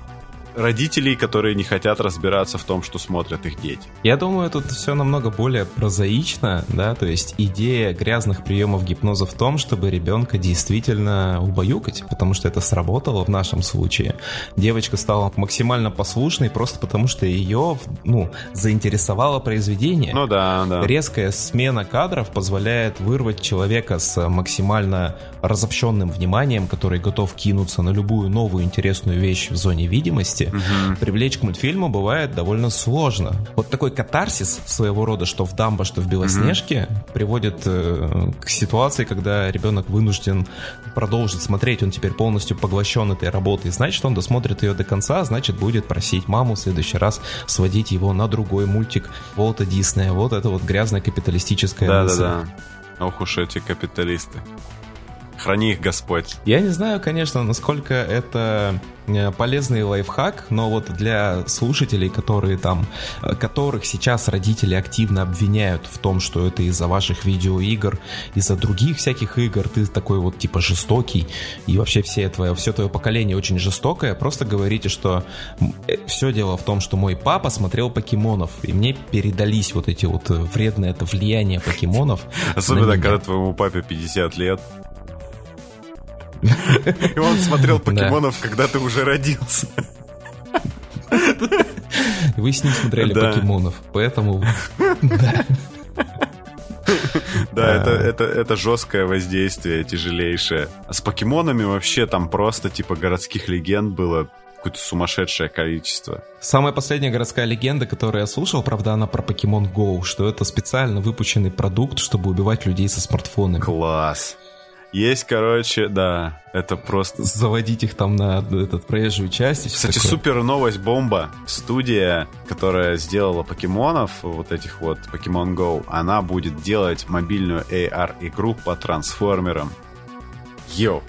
родителей, которые не хотят разбираться в том, что смотрят их дети. Я думаю, тут все намного более прозаично, да, то есть идея грязных приемов гипноза в том, чтобы ребенка действительно убаюкать, потому что это сработало в нашем случае. Девочка стала максимально послушной просто потому, что ее, ну, заинтересовало произведение. Ну да, да. Резкая смена кадров позволяет вырвать человека с максимально разобщенным вниманием, который готов кинуться на любую новую интересную вещь в зоне видимости, угу. привлечь к мультфильму бывает довольно сложно. Вот такой катарсис своего рода, что в Дамбо, что в Белоснежке, угу. приводит э, к ситуации, когда ребенок вынужден продолжить смотреть, он теперь полностью поглощен этой работой, значит, он досмотрит ее до конца, значит, будет просить маму в следующий раз сводить его на другой мультик Волта Диснея. Вот это вот грязная капиталистическая да, мысль. Да-да-да. Ох уж эти капиталисты. Храни их Господь. Я не знаю, конечно, насколько это э, полезный лайфхак, но вот для слушателей, которые там, э, которых сейчас родители активно обвиняют в том, что это из-за ваших видеоигр, из-за других всяких игр, ты такой вот типа жестокий, и вообще все твое, все твое поколение очень жестокое, просто говорите, что э, все дело в том, что мой папа смотрел покемонов, и мне передались вот эти вот вредное это влияние покемонов. Особенно, когда твоему папе 50 лет. И он смотрел покемонов, когда ты уже родился. Вы с ним смотрели покемонов, поэтому... Да. Да, это, это, это жесткое воздействие, тяжелейшее. А с покемонами вообще там просто типа городских легенд было какое-то сумасшедшее количество. Самая последняя городская легенда, которую я слушал, правда, она про Pokemon Go, что это специально выпущенный продукт, чтобы убивать людей со смартфонами. Класс. Есть, короче, да, это просто... Заводить их там на этот проезжую часть. Кстати, такое. супер новость, бомба. Студия, которая сделала покемонов, вот этих вот Pokemon Go, она будет делать мобильную AR-игру по трансформерам. Йоу.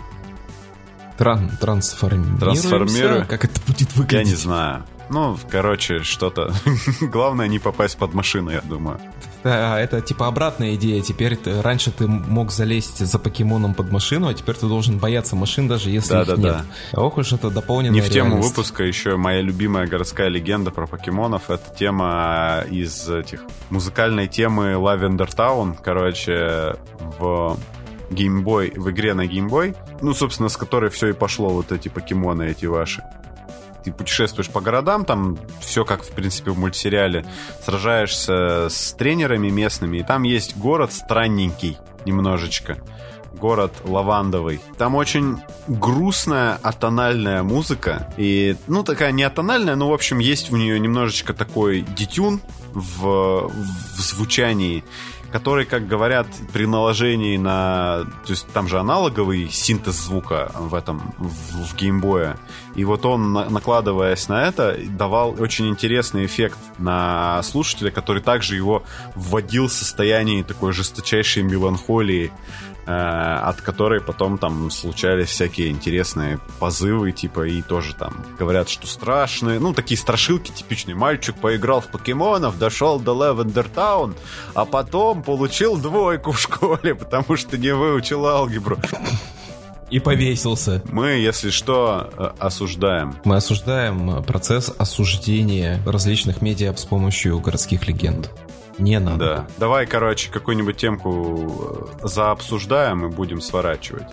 Тран трансформируемся? Как это будет выглядеть? Я не знаю. Ну, короче, что-то. Главное не попасть под машину, я думаю. Да, это типа обратная идея. Теперь ты, раньше ты мог залезть за покемоном под машину, а теперь ты должен бояться машин, даже если да, их да, нет. Да. Ох уж это дополненная Не в тему реальность. выпуска еще моя любимая городская легенда про покемонов. Это тема из этих музыкальной темы Lavender Town. Короче, в геймбой, в игре на геймбой, ну, собственно, с которой все и пошло, вот эти покемоны, эти ваши ты путешествуешь по городам, там все как, в принципе, в мультсериале. Сражаешься с тренерами местными, и там есть город странненький немножечко. Город лавандовый. Там очень грустная атональная музыка. И, ну, такая не атональная, но, в общем, есть в нее немножечко такой детюн в, в звучании который, как говорят, при наложении на... То есть там же аналоговый синтез звука в этом, в, в геймбое. И вот он, накладываясь на это, давал очень интересный эффект на слушателя, который также его вводил в состояние такой жесточайшей меланхолии. Э, от которой потом там случались всякие интересные позывы, типа, и тоже там говорят, что страшные, ну, такие страшилки типичные. Мальчик поиграл в покемонов, дошел до Левендер Таун, а потом получил двойку в школе, потому что не выучил алгебру. И повесился. Мы, если что, э, осуждаем. Мы осуждаем процесс осуждения различных медиа с помощью городских легенд. Не надо. Да. Давай, короче, какую-нибудь темку э, заобсуждаем и будем сворачивать.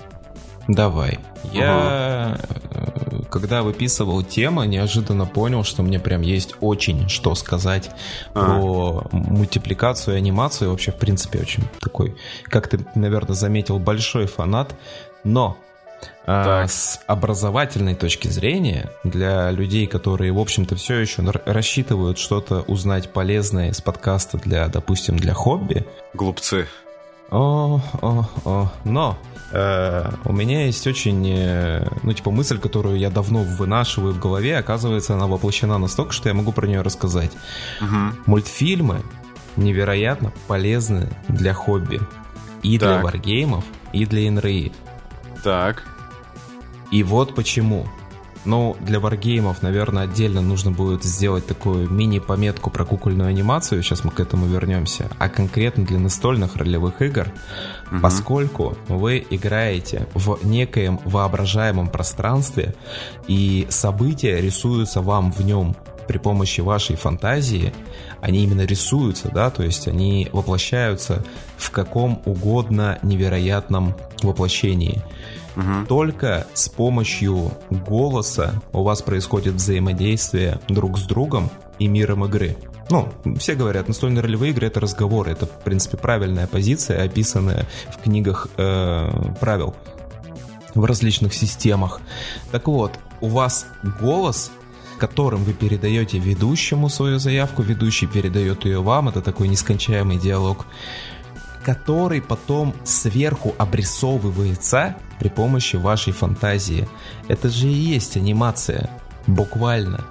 Давай. Я, ага. когда выписывал тему, неожиданно понял, что мне прям есть очень что сказать а. про мультипликацию и анимацию. Вообще, в принципе, очень такой, как ты, наверное, заметил, большой фанат. Но а, с образовательной точки зрения, для людей, которые, в общем-то, все еще рассчитывают что-то узнать полезное из подкаста для, допустим, для хобби. Глупцы. О, о, о. Но э, у меня есть очень, э, ну, типа, мысль, которую я давно вынашиваю в голове, оказывается, она воплощена настолько, что я могу про нее рассказать. Угу. Мультфильмы невероятно полезны для хобби. И так. для варгеймов, и для инры. Так. И вот почему. Ну, для варгеймов, наверное, отдельно нужно будет сделать такую мини-пометку про кукольную анимацию, сейчас мы к этому вернемся, а конкретно для настольных ролевых игр, угу. поскольку вы играете в некоем воображаемом пространстве, и события рисуются вам в нем при помощи вашей фантазии, они именно рисуются, да, то есть они воплощаются в каком угодно невероятном воплощении. Только с помощью голоса у вас происходит взаимодействие друг с другом и миром игры. Ну, все говорят, настольные ролевые игры это разговоры, это, в принципе, правильная позиция, описанная в книгах э, правил в различных системах. Так вот, у вас голос которым вы передаете ведущему свою заявку, ведущий передает ее вам, это такой нескончаемый диалог, который потом сверху обрисовывается при помощи вашей фантазии. Это же и есть анимация, буквально.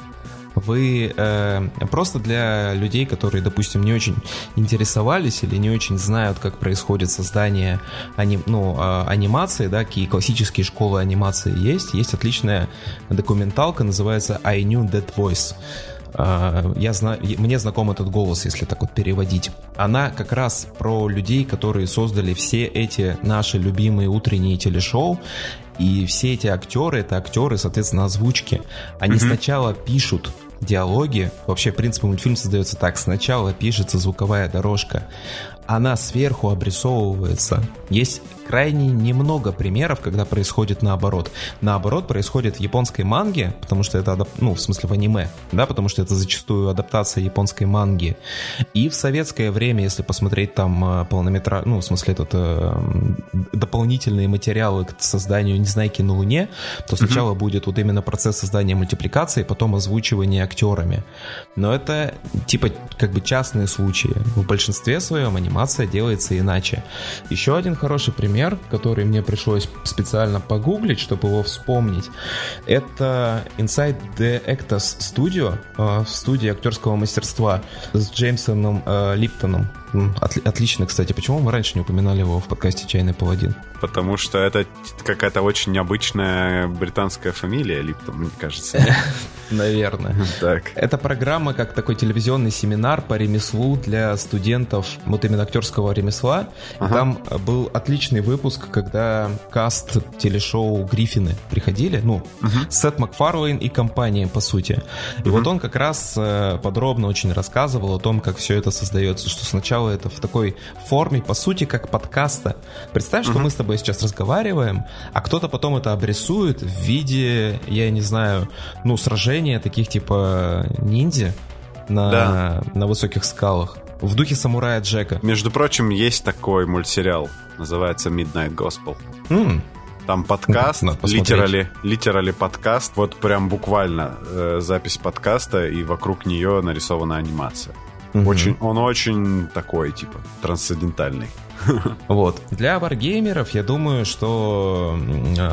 Вы э, просто для людей, которые, допустим, не очень интересовались или не очень знают, как происходит создание аним, ну, э, анимации, да, какие классические школы анимации есть. Есть отличная документалка, называется I Knew That Voice. Uh, я знаю, мне знаком этот голос, если так вот переводить. Она как раз про людей, которые создали все эти наши любимые утренние телешоу, и все эти актеры, это актеры, соответственно, озвучки. Они mm-hmm. сначала пишут диалоги. Вообще, в принципе, мультфильм создается так. Сначала пишется звуковая дорожка, она сверху обрисовывается. Есть крайне немного примеров, когда происходит наоборот. Наоборот происходит в японской манге, потому что это, ну, в смысле в аниме, да, потому что это зачастую адаптация японской манги. И в советское время, если посмотреть там э, полнометраж, ну, в смысле этот э, дополнительные материалы к созданию «Незнайки на Луне», то сначала mm-hmm. будет вот именно процесс создания мультипликации, потом озвучивание актерами. Но это типа как бы частные случаи. В большинстве своем анимация делается иначе. Еще один хороший пример пример, который мне пришлось специально погуглить, чтобы его вспомнить, это Inside the Actors Studio, э, в студии актерского мастерства с Джеймсоном э, Отлично, кстати. Почему мы раньше не упоминали его в подкасте «Чайный паладин»? Потому что это какая-то очень необычная британская фамилия Липтон, мне кажется. Наверное. Так. Эта программа как такой телевизионный семинар по ремеслу для студентов вот именно актерского ремесла. Ага. Там был отличный выпуск, когда каст телешоу Гриффины приходили, ну, угу. Сет Макфарлейн и компания, по сути. И угу. вот он как раз э, подробно очень рассказывал о том, как все это создается, что сначала это в такой форме, по сути, как подкаста. Представь, что угу. мы с тобой сейчас разговариваем, а кто-то потом это обрисует в виде, я не знаю, ну, сражения таких типа ниндзя на, да. на высоких скалах. В духе самурая Джека. Между прочим, есть такой мультсериал, называется Midnight Gospel. Mm. Там подкаст, литерали, литерали подкаст, вот прям буквально э, запись подкаста, и вокруг нее нарисована анимация. Угу. Очень, он очень такой, типа, трансцендентальный. Вот. Для варгеймеров, я думаю, что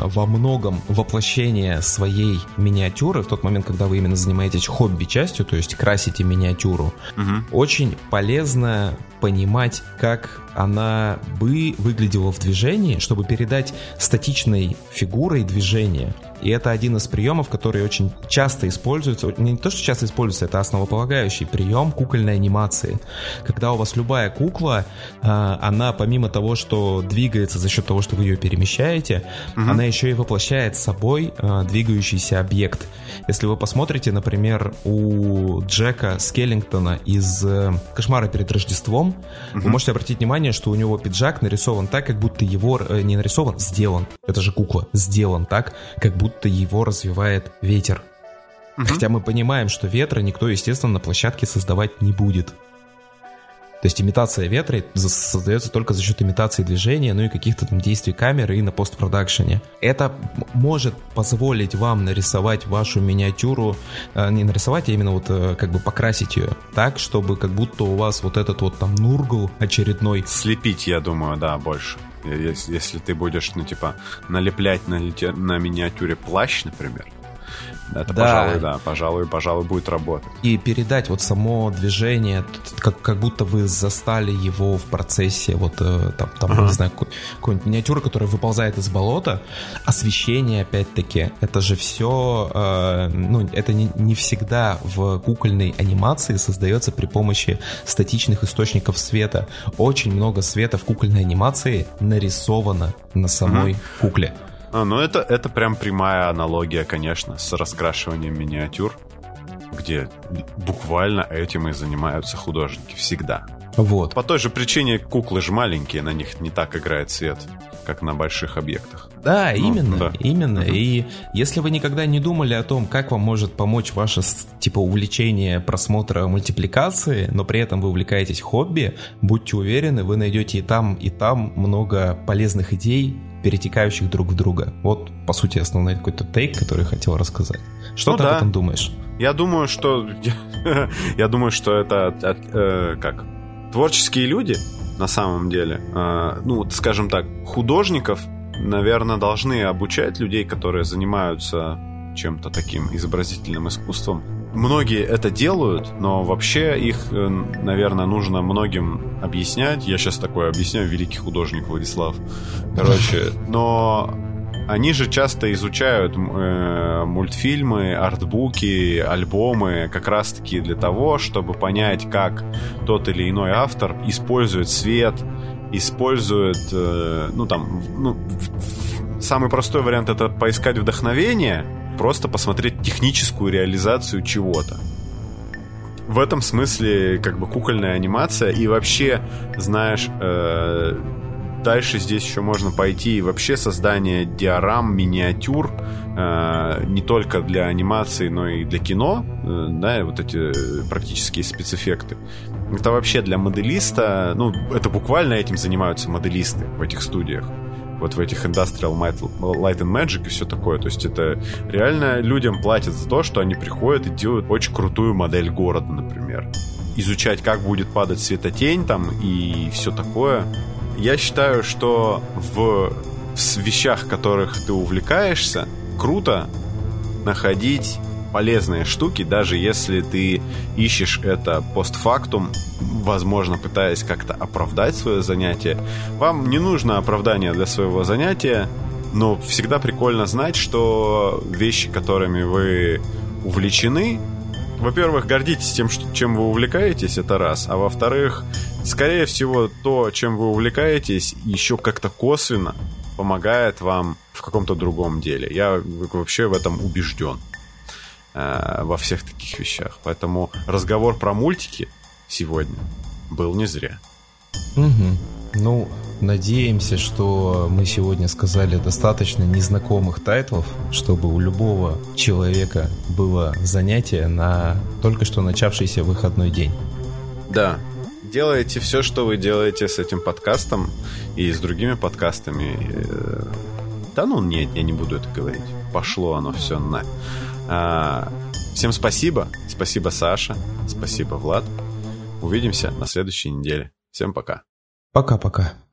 во многом воплощение своей миниатюры в тот момент, когда вы именно занимаетесь хобби-частью, то есть красите миниатюру, угу. очень полезно понимать, как она бы выглядела в движении, чтобы передать статичной фигурой движение. И это один из приемов, который очень часто используется, не то, что часто используется, это основополагающий прием кукольной анимации. Когда у вас любая кукла, а, она помимо того, что двигается за счет того, что вы ее перемещаете, угу. она еще и воплощает собой а, двигающийся объект. Если вы посмотрите, например, у Джека Скеллингтона из э, «Кошмара перед Рождеством», угу. вы можете обратить внимание, что у него пиджак нарисован так, как будто его э, не нарисован, сделан. Это же кукла. Сделан так, как будто его развивает ветер. Угу. Хотя мы понимаем, что ветра никто, естественно, на площадке создавать не будет. То есть имитация ветра создается только за счет имитации движения, ну и каких-то там действий камеры и на постпродакшене. Это может позволить вам нарисовать вашу миниатюру, э, не нарисовать, а именно вот э, как бы покрасить ее так, чтобы как будто у вас вот этот вот там нургл очередной. Слепить, я думаю, да, больше. Если, если ты будешь, ну, типа, налеплять на, на миниатюре плащ, например, Это, да. пожалуй, да, пожалуй, пожалуй, будет работать. И передать вот само движение, как, как будто вы застали его в процессе, вот э, там, там uh-huh. не знаю, какой-нибудь миниатюра, которая выползает из болота, освещение, опять-таки, это же все, э, ну, это не, не всегда в кукольной анимации создается при помощи статичных источников света. Очень много света в кукольной анимации нарисовано на самой uh-huh. кукле. А, ну это, это прям прямая аналогия, конечно, с раскрашиванием миниатюр, где буквально этим и занимаются художники всегда. Вот. По той же причине куклы же маленькие, на них не так играет свет, как на больших объектах. Да, ну, именно, да. именно. Uh-huh. И если вы никогда не думали о том, как вам может помочь ваше типа увлечение просмотра мультипликации, но при этом вы увлекаетесь хобби, будьте уверены, вы найдете и там, и там много полезных идей, перетекающих друг в друга. Вот, по сути, основной какой-то тейк, который я хотел рассказать. Что ну, ты да. об этом думаешь? Я думаю, что... я думаю, что это... Э, как? Творческие люди, на самом деле. Э, ну, скажем так, художников, наверное, должны обучать людей, которые занимаются чем-то таким изобразительным искусством, Многие это делают, но вообще их, э, наверное, нужно многим объяснять. Я сейчас такое объясняю, великий художник Владислав. Короче, но они же часто изучают э, мультфильмы, артбуки, альбомы как раз-таки для того, чтобы понять, как тот или иной автор использует свет, использует, э, ну там, ну, самый простой вариант это поискать вдохновение, просто посмотреть техническую реализацию чего-то. В этом смысле как бы кукольная анимация и вообще, знаешь, э, дальше здесь еще можно пойти и вообще создание диорам, миниатюр, э, не только для анимации, но и для кино, э, да, вот эти практические спецэффекты. Это вообще для моделиста, ну, это буквально этим занимаются моделисты в этих студиях вот в этих Industrial Light and Magic и все такое. То есть это реально людям платят за то, что они приходят и делают очень крутую модель города, например. Изучать, как будет падать светотень там и все такое. Я считаю, что в, в вещах, которых ты увлекаешься, круто находить полезные штуки, даже если ты ищешь это постфактум, возможно, пытаясь как-то оправдать свое занятие. Вам не нужно оправдание для своего занятия, но всегда прикольно знать, что вещи, которыми вы увлечены, во-первых, гордитесь тем, чем вы увлекаетесь, это раз. А во-вторых, скорее всего, то, чем вы увлекаетесь, еще как-то косвенно помогает вам в каком-то другом деле. Я вообще в этом убежден. Э, во всех таких вещах. Поэтому разговор про мультики сегодня был не зря. Угу. Ну, надеемся, что мы сегодня сказали достаточно незнакомых тайтлов, чтобы у любого человека было занятие на только что начавшийся выходной день. Да, делайте все, что вы делаете с этим подкастом и с другими подкастами. Э, да ну нет, я не буду это говорить. Пошло оно все на. А, всем спасибо. Спасибо, Саша. Спасибо, Влад. Увидимся на следующей неделе. Всем пока. Пока-пока.